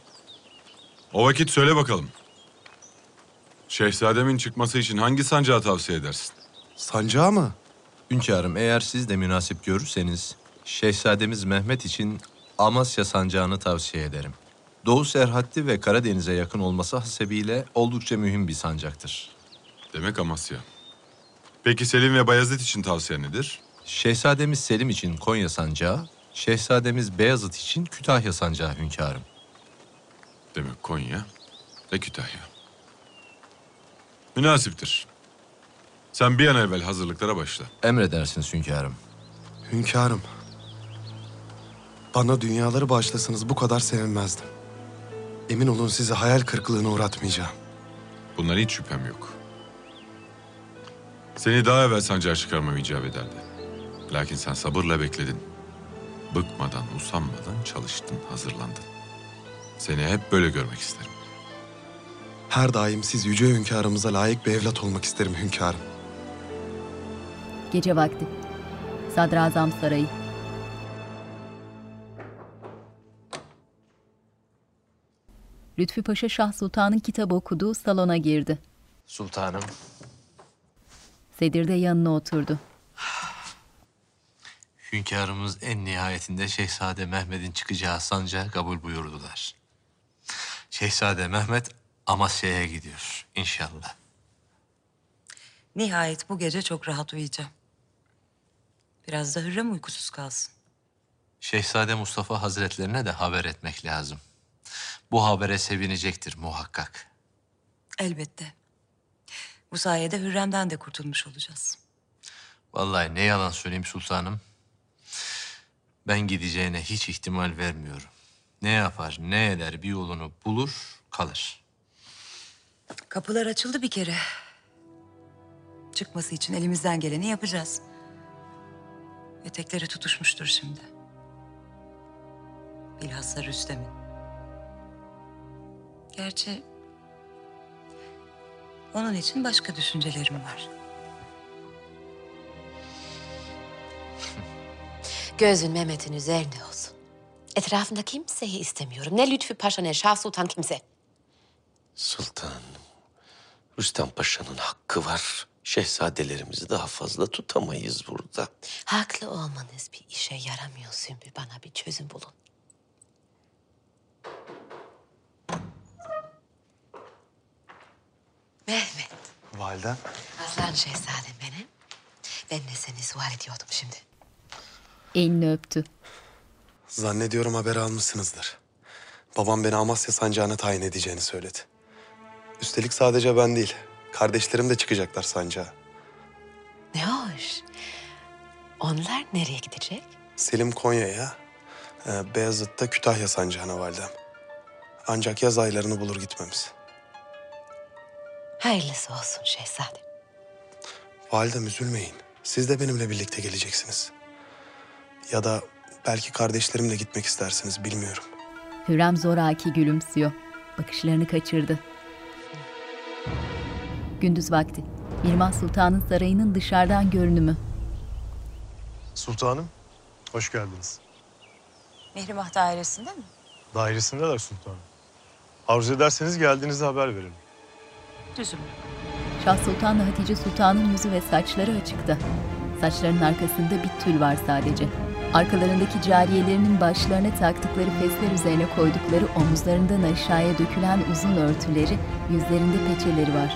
O vakit söyle bakalım. Şehzademin çıkması için hangi sancağı tavsiye edersin? Sancağı mı? Hünkârım eğer siz de münasip görürseniz Şehzademiz Mehmet için Amasya sancağını tavsiye ederim. Doğu Serhatti ve Karadeniz'e yakın olması hasebiyle oldukça mühim bir sancaktır. Demek Amasya. Peki Selim ve Bayezid için tavsiye nedir? Şehzademiz Selim için Konya sancağı, Şehzademiz Beyazıt için Kütahya sancağı hünkârım. Demek Konya ve Kütahya. Münasiptir. Sen bir an evvel hazırlıklara başla. Emredersiniz hünkârım. Hünkârım. Bana dünyaları bağışlasanız bu kadar sevinmezdim. Emin olun sizi hayal kırıklığına uğratmayacağım. Bundan hiç şüphem yok. Seni daha evvel sancağa çıkarmam icap ederdi. Lakin sen sabırla bekledin. Bıkmadan, usanmadan çalıştın, hazırlandın. Seni hep böyle görmek isterim. Her daim siz yüce hünkârımıza layık bir evlat olmak isterim hünkârım. Gece vakti. Sadrazam Sarayı. Lütfü Paşa Şah Sultan'ın kitap okuduğu salona girdi. Sultanım. Sedir de yanına oturdu. Hünkârımız en nihayetinde Şehzade Mehmet'in çıkacağı sancağı kabul buyurdular. Şehzade Mehmet Amasya'ya gidiyor inşallah. Nihayet bu gece çok rahat uyuyacağım. Biraz da Hürrem uykusuz kalsın. Şehzade Mustafa Hazretlerine de haber etmek lazım. Bu habere sevinecektir muhakkak. Elbette. Bu sayede Hürrem'den de kurtulmuş olacağız. Vallahi ne yalan söyleyeyim sultanım. Ben gideceğine hiç ihtimal vermiyorum. Ne yapar, ne eder bir yolunu bulur, kalır. Kapılar açıldı bir kere. Çıkması için elimizden geleni yapacağız. Etekleri tutuşmuştur şimdi. Bilhassa Rüstem'in. Gerçi onun için başka düşüncelerim var. Gözün Mehmet'in üzerinde olsun. Etrafında kimseyi istemiyorum. Ne Lütfü Paşa ne Şah Sultan kimse. Sultanım, Rüstem Paşa'nın hakkı var. Şehzadelerimizi daha fazla tutamayız burada. Haklı olmanız bir işe yaramıyor Sümbül. Bana bir çözüm bulun. Mehmet, Validem. aslan şehzadem benim. Ben de seni sual ediyordum şimdi. Elini öptü. Zannediyorum haber almışsınızdır. Babam beni Amasya sancağına tayin edeceğini söyledi. Üstelik sadece ben değil, kardeşlerim de çıkacaklar sancağa. Ne hoş. Onlar nereye gidecek? Selim Konya'ya, e, Beyazıt da Kütahya sancağına validem. Ancak yaz aylarını bulur gitmemiz. Hayırlısı olsun şehzadem. Validem üzülmeyin. Siz de benimle birlikte geleceksiniz. Ya da belki kardeşlerimle gitmek istersiniz bilmiyorum. Hürrem zoraki gülümsüyor. Bakışlarını kaçırdı. Gündüz vakti. Mirmah Sultan'ın sarayının dışarıdan görünümü. Sultanım, hoş geldiniz. Mihrimah dairesinde mi? Dairesindeler sultanım. Arzu ederseniz geldiğinizde haber verin. Düzüm. Şah Sultan'la Hatice Sultan'ın yüzü ve saçları açıkta. Saçlarının arkasında bir tül var sadece. Arkalarındaki cariyelerinin başlarına taktıkları fesler üzerine koydukları omuzlarından aşağıya dökülen uzun örtüleri, yüzlerinde peçeleri var.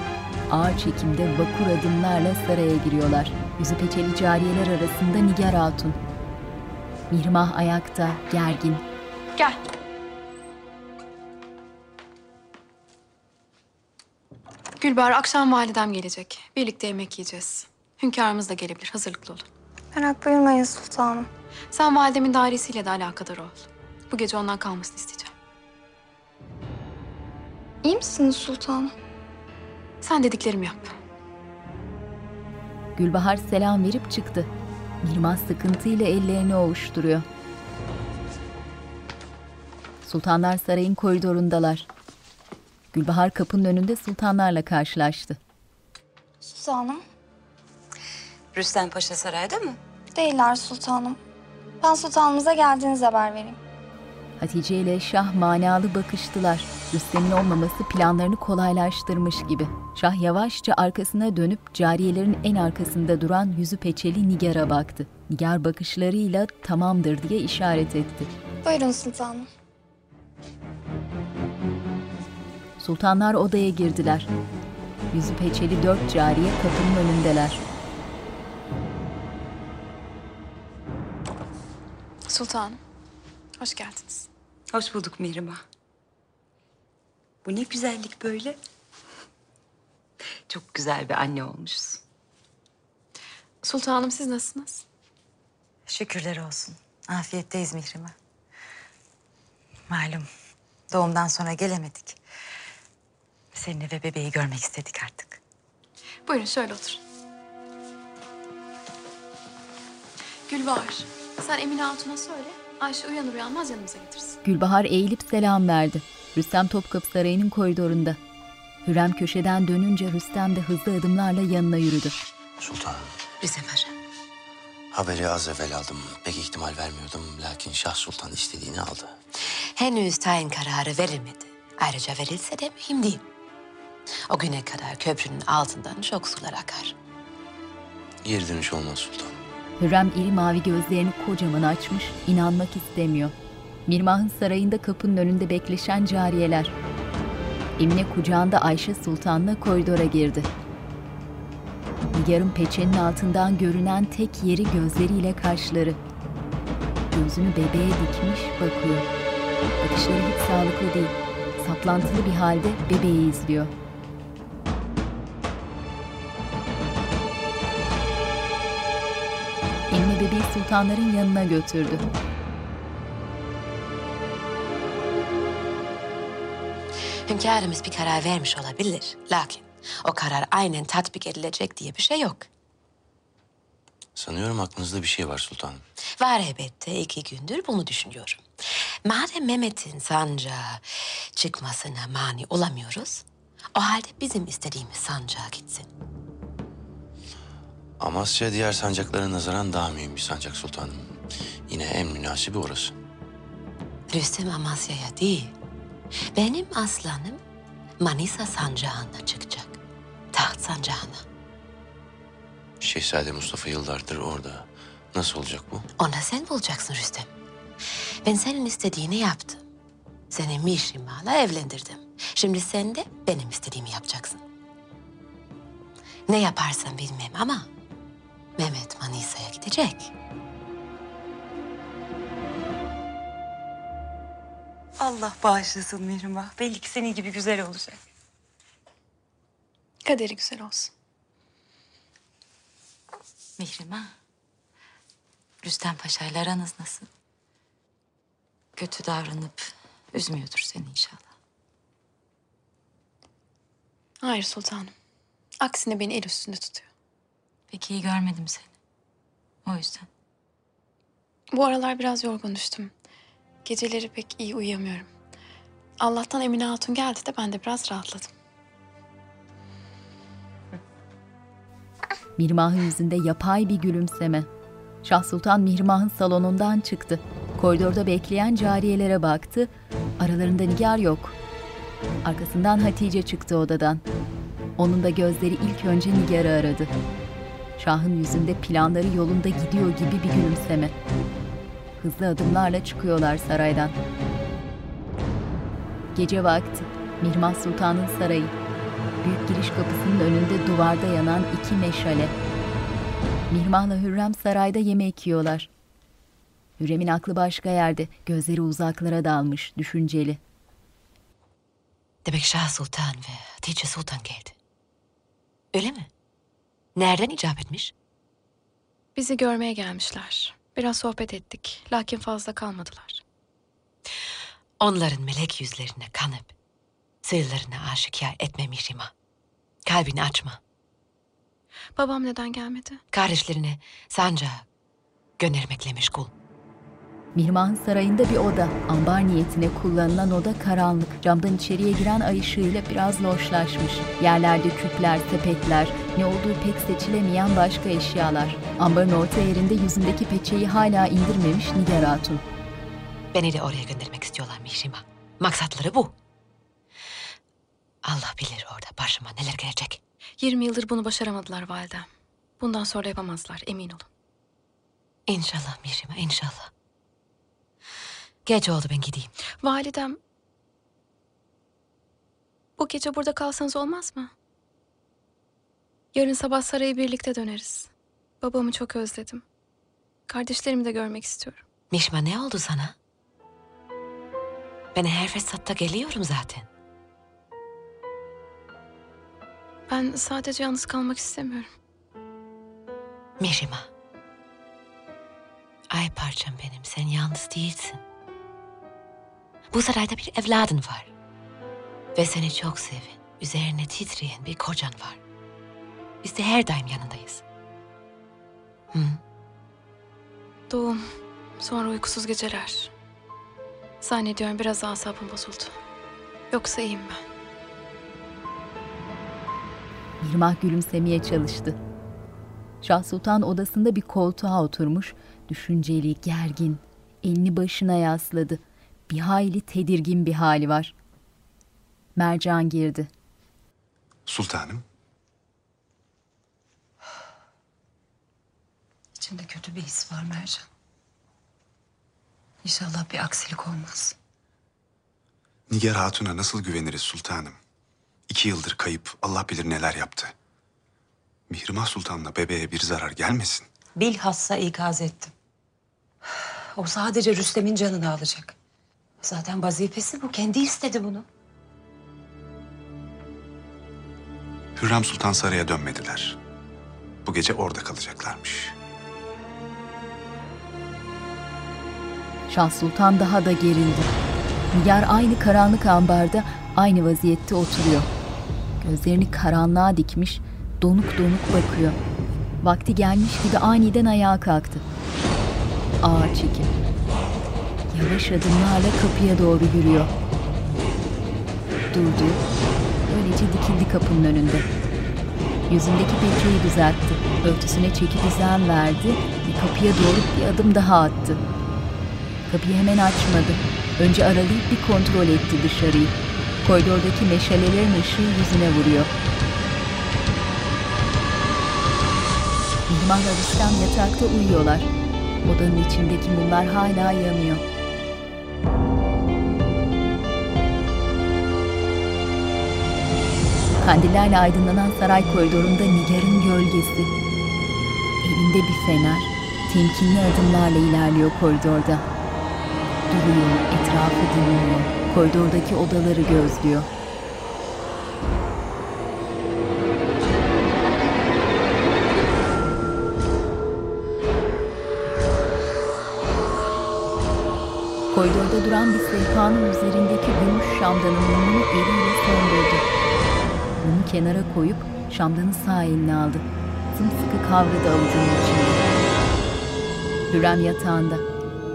Ağır çekimde vakur adımlarla saraya giriyorlar. Yüzü peçeli cariyeler arasında Nigar Hatun. Mihrimah ayakta, gergin. Gel. Gülbahar akşam validem gelecek. Birlikte yemek yiyeceğiz. Hünkârımız da gelebilir. Hazırlıklı olun. Merak buyurmayın sultanım. Sen validemin dairesiyle de alakadar ol. Bu gece ondan kalmasını isteyeceğim. İyi misiniz sultanım? Sen dediklerimi yap. Gülbahar selam verip çıktı. Mirmah sıkıntıyla ellerini ovuşturuyor. Sultanlar sarayın koridorundalar. Gülbahar kapının önünde sultanlarla karşılaştı. Sultanım. Rüstem Paşa sarayda mı? Değiller sultanım. Ben sultanımıza geldiğiniz haber vereyim. Hatice ile Şah manalı bakıştılar. Rüstem'in olmaması planlarını kolaylaştırmış gibi. Şah yavaşça arkasına dönüp cariyelerin en arkasında duran yüzü peçeli Nigar'a baktı. Nigar bakışlarıyla tamamdır diye işaret etti. Buyurun sultanım. Sultanlar odaya girdiler. Yüzü peçeli dört cariye kapının önündeler. Sultanım, hoş geldiniz. Hoş bulduk Mihrimah. Bu ne güzellik böyle. Çok güzel bir anne olmuşsun. Sultanım siz nasılsınız? Şükürler olsun. Afiyetteyiz Mihrimah. Malum doğumdan sonra gelemedik. Seni ve bebeği görmek istedik artık. Buyurun şöyle oturun. Gülbahar, sen Emine Hatun'a söyle. Ayşe uyanır uyanmaz yanımıza getirsin. Gülbahar eğilip selam verdi. Rüstem Topkapı Sarayı'nın koridorunda. Hürrem köşeden dönünce Rüstem de hızlı adımlarla yanına yürüdü. Sultanım, Rize Paşa. haberi az evvel aldım. Pek ihtimal vermiyordum. Lakin Şah Sultan istediğini aldı. Henüz tayin kararı verilmedi. Ayrıca verilse de mühim değil. O güne kadar köprünün altından çok sular akar. Geri dönüş olmaz sultanım. Hürrem iri mavi gözlerini kocaman açmış, inanmak istemiyor. Mirmah'ın sarayında kapının önünde bekleşen cariyeler. Emine kucağında Ayşe Sultan'la koridora girdi. Nigar'ın peçenin altından görünen tek yeri gözleriyle kaşları. Gözünü bebeğe dikmiş bakıyor. Bakışları hiç sağlıklı değil. Saplantılı bir halde bebeği izliyor. Bebeği sultanların yanına götürdü. Hünkârımız bir karar vermiş olabilir. Lakin o karar aynen tatbik edilecek diye bir şey yok. Sanıyorum aklınızda bir şey var sultanım. Var elbette iki gündür bunu düşünüyorum. Madem Mehmet'in sancağı çıkmasına mani olamıyoruz... ...o halde bizim istediğimiz sancağa gitsin. Amasya diğer sancaklara nazaran daha mühim bir sancak sultanım. Yine en münasibi orası. Rüstem Amasya'ya değil, benim aslanım Manisa sancağına çıkacak. Taht sancağına. Şehzade Mustafa yıllardır orada. Nasıl olacak bu? Onu sen bulacaksın Rüstem. Ben senin istediğini yaptım. Seni Mişrima'la evlendirdim. Şimdi sen de benim istediğimi yapacaksın. Ne yaparsan bilmem ama Mehmet Manisa'ya gidecek. Allah bağışlasın Mihrimah. Belli ki senin gibi güzel olacak. Kaderi güzel olsun. Mihrimah. Rüstem Paşa ile aranız nasıl? Kötü davranıp üzmüyordur seni inşallah. Hayır sultanım. Aksine beni el üstünde tutuyor. Pek iyi görmedim seni. O yüzden. Bu aralar biraz yorgun düştüm. Geceleri pek iyi uyuyamıyorum. Allah'tan Emine Hatun geldi de ben de biraz rahatladım. Mirmah'ın yüzünde yapay bir gülümseme. Şah Sultan Mirmah'ın salonundan çıktı. Koridorda bekleyen cariyelere baktı. Aralarında Nigar yok. Arkasından Hatice çıktı odadan. Onun da gözleri ilk önce Nigar'ı aradı. Şah'ın yüzünde planları yolunda gidiyor gibi bir gülümseme. Hızlı adımlarla çıkıyorlar saraydan. Gece vakti Mirmah Sultan'ın sarayı. Büyük giriş kapısının önünde duvarda yanan iki meşale. Mihrimah'la Hürrem sarayda yemek yiyorlar. Hürrem'in aklı başka yerde, gözleri uzaklara dalmış, düşünceli. Demek Şah Sultan ve Hatice Sultan geldi. Öyle mi? Nereden icap etmiş? Bizi görmeye gelmişler. Biraz sohbet ettik. Lakin fazla kalmadılar. Onların melek yüzlerine kanıp sırlarını aşikar etme Mihrimah. Kalbini açma. Babam neden gelmedi? Kardeşlerine sancağı göndermekle meşgul. Mihrimah'ın sarayında bir oda. Ambar niyetine kullanılan oda karanlık. Camdan içeriye giren ay ışığıyla biraz loşlaşmış. Yerlerde küpler, sepetler, ne olduğu pek seçilemeyen başka eşyalar. Ambarın orta yerinde yüzündeki peçeyi hala indirmemiş Nigar Hatun. Beni de oraya göndermek istiyorlar Mihrimah. Maksatları bu. Allah bilir orada başıma neler gelecek. 20 yıldır bunu başaramadılar validem. Bundan sonra yapamazlar emin olun. İnşallah Mihrimah inşallah. Geç oldu ben gideyim. Validem... Bu gece burada kalsanız olmaz mı? Yarın sabah saraya birlikte döneriz. Babamı çok özledim. Kardeşlerimi de görmek istiyorum. Mişma ne oldu sana? Ben her fırsatta geliyorum zaten. Ben sadece yalnız kalmak istemiyorum. Mihrimah. Ay parçam benim sen yalnız değilsin. Bu sarayda bir evladın var. Ve seni çok seven, üzerine titreyen bir kocan var. Biz de her daim yanındayız. Hı. Doğum, sonra uykusuz geceler. Zannediyorum biraz asabım bozuldu. Yoksa iyiyim ben. Mihrimah gülümsemeye çalıştı. Şah Sultan odasında bir koltuğa oturmuş, düşünceli, gergin, elini başına yasladı. Bir hayli tedirgin bir hali var. Mercan girdi. Sultanım, İçimde kötü bir his var Mercan. İnşallah bir aksilik olmaz. Nigar Hatun'a nasıl güveniriz sultanım? İki yıldır kayıp, Allah bilir neler yaptı. Mihrimah Sultan'la bebeğe bir zarar gelmesin. Bilhassa ikaz ettim. O sadece Rüstem'in canını alacak. Zaten vazifesi bu. Kendi istedi bunu. Hürrem Sultan saraya dönmediler. Bu gece orada kalacaklarmış. Şah Sultan daha da gerildi. Nigar aynı karanlık ambarda aynı vaziyette oturuyor. Gözlerini karanlığa dikmiş, donuk donuk bakıyor. Vakti gelmiş gibi aniden ayağa kalktı. Ağır çekim. Yavaş adımlarla kapıya doğru yürüyor. Durdu. Öylece dikildi kapının önünde. Yüzündeki peçeyi düzeltti. Örtüsüne çeki düzen verdi ve kapıya doğru bir adım daha attı. Kapıyı hemen açmadı. Önce aralayıp bir kontrol etti dışarıyı. Koridordaki meşalelerin ışığı yüzüne vuruyor. Mihrimah'la Rüstem yatakta uyuyorlar. Odanın içindeki mumlar hala yanıyor. Kandillerle aydınlanan saray koridorunda Nigar'ın gölgesi. Elinde bir fener, temkinli adımlarla ilerliyor koridorda. Duruyor, etrafı dinliyor, koridordaki odaları gözlüyor. Koridorda duran bir sehpanın üzerindeki gümüş şamdanın mumunu eliyle söndürdü. Mumu kenara koyup şamdanı sağ eline aldı. Sımsıkı kavradı avucunun içinde. Hürrem yatağında.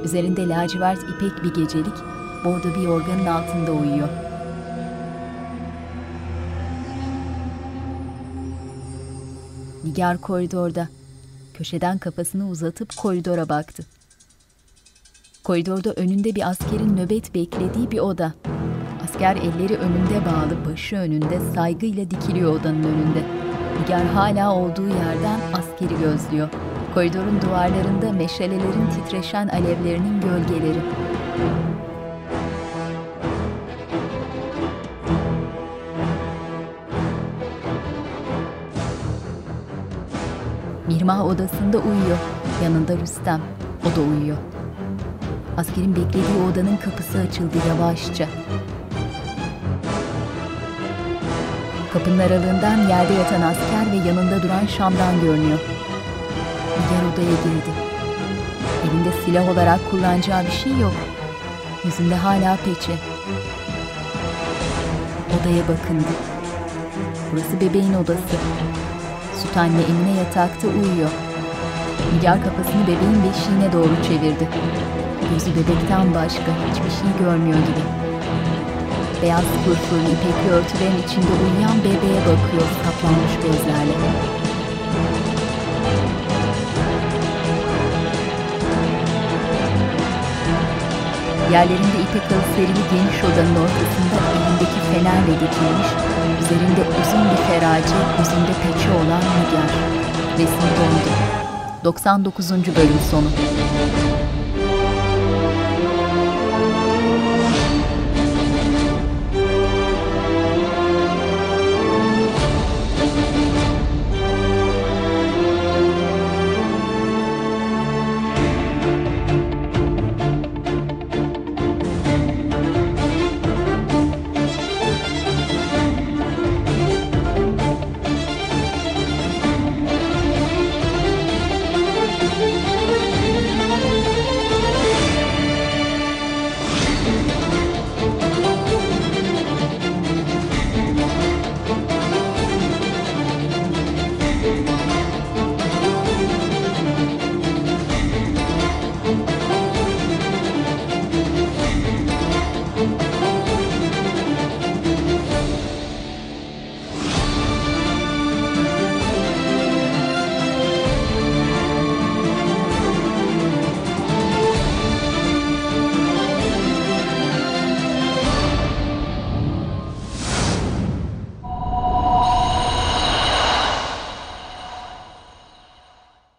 Üzerinde lacivert ipek bir gecelik, bordo bir yorganın altında uyuyor. Nigar koridorda. Köşeden kafasını uzatıp koridora baktı. Koridorda önünde bir askerin nöbet beklediği bir oda. Asker elleri önünde bağlı, başı önünde saygıyla dikiliyor odanın önünde. Nigar hala olduğu yerden askeri gözlüyor. Koridorun duvarlarında meşalelerin titreşen alevlerinin gölgeleri. Mirmah odasında uyuyor. Yanında Rüstem. O da uyuyor. Askerin beklediği odanın kapısı açıldı yavaşça. Kapının aralığından yerde yatan asker ve yanında duran Şam'dan görünüyor. Nigar odaya girdi. Elinde silah olarak kullanacağı bir şey yok. Yüzünde hala peçe. Odaya bakındı. Burası bebeğin odası. Süt anne Emine yatakta uyuyor. Nigar kafasını bebeğin beşiğine doğru çevirdi. Gözü bebekten başka hiçbir şey görmüyor gibi. Beyaz pırpırlı ipekli örtülerin içinde uyuyan bebeğe bakıyor kaplanmış gözlerle. Yerlerinde ipek serili geniş odanın ortasında elindeki fenerle dikilmiş, üzerinde uzun bir ferace, yüzünde peçe olan Nigar. Resim dondu. 99. bölüm sonu.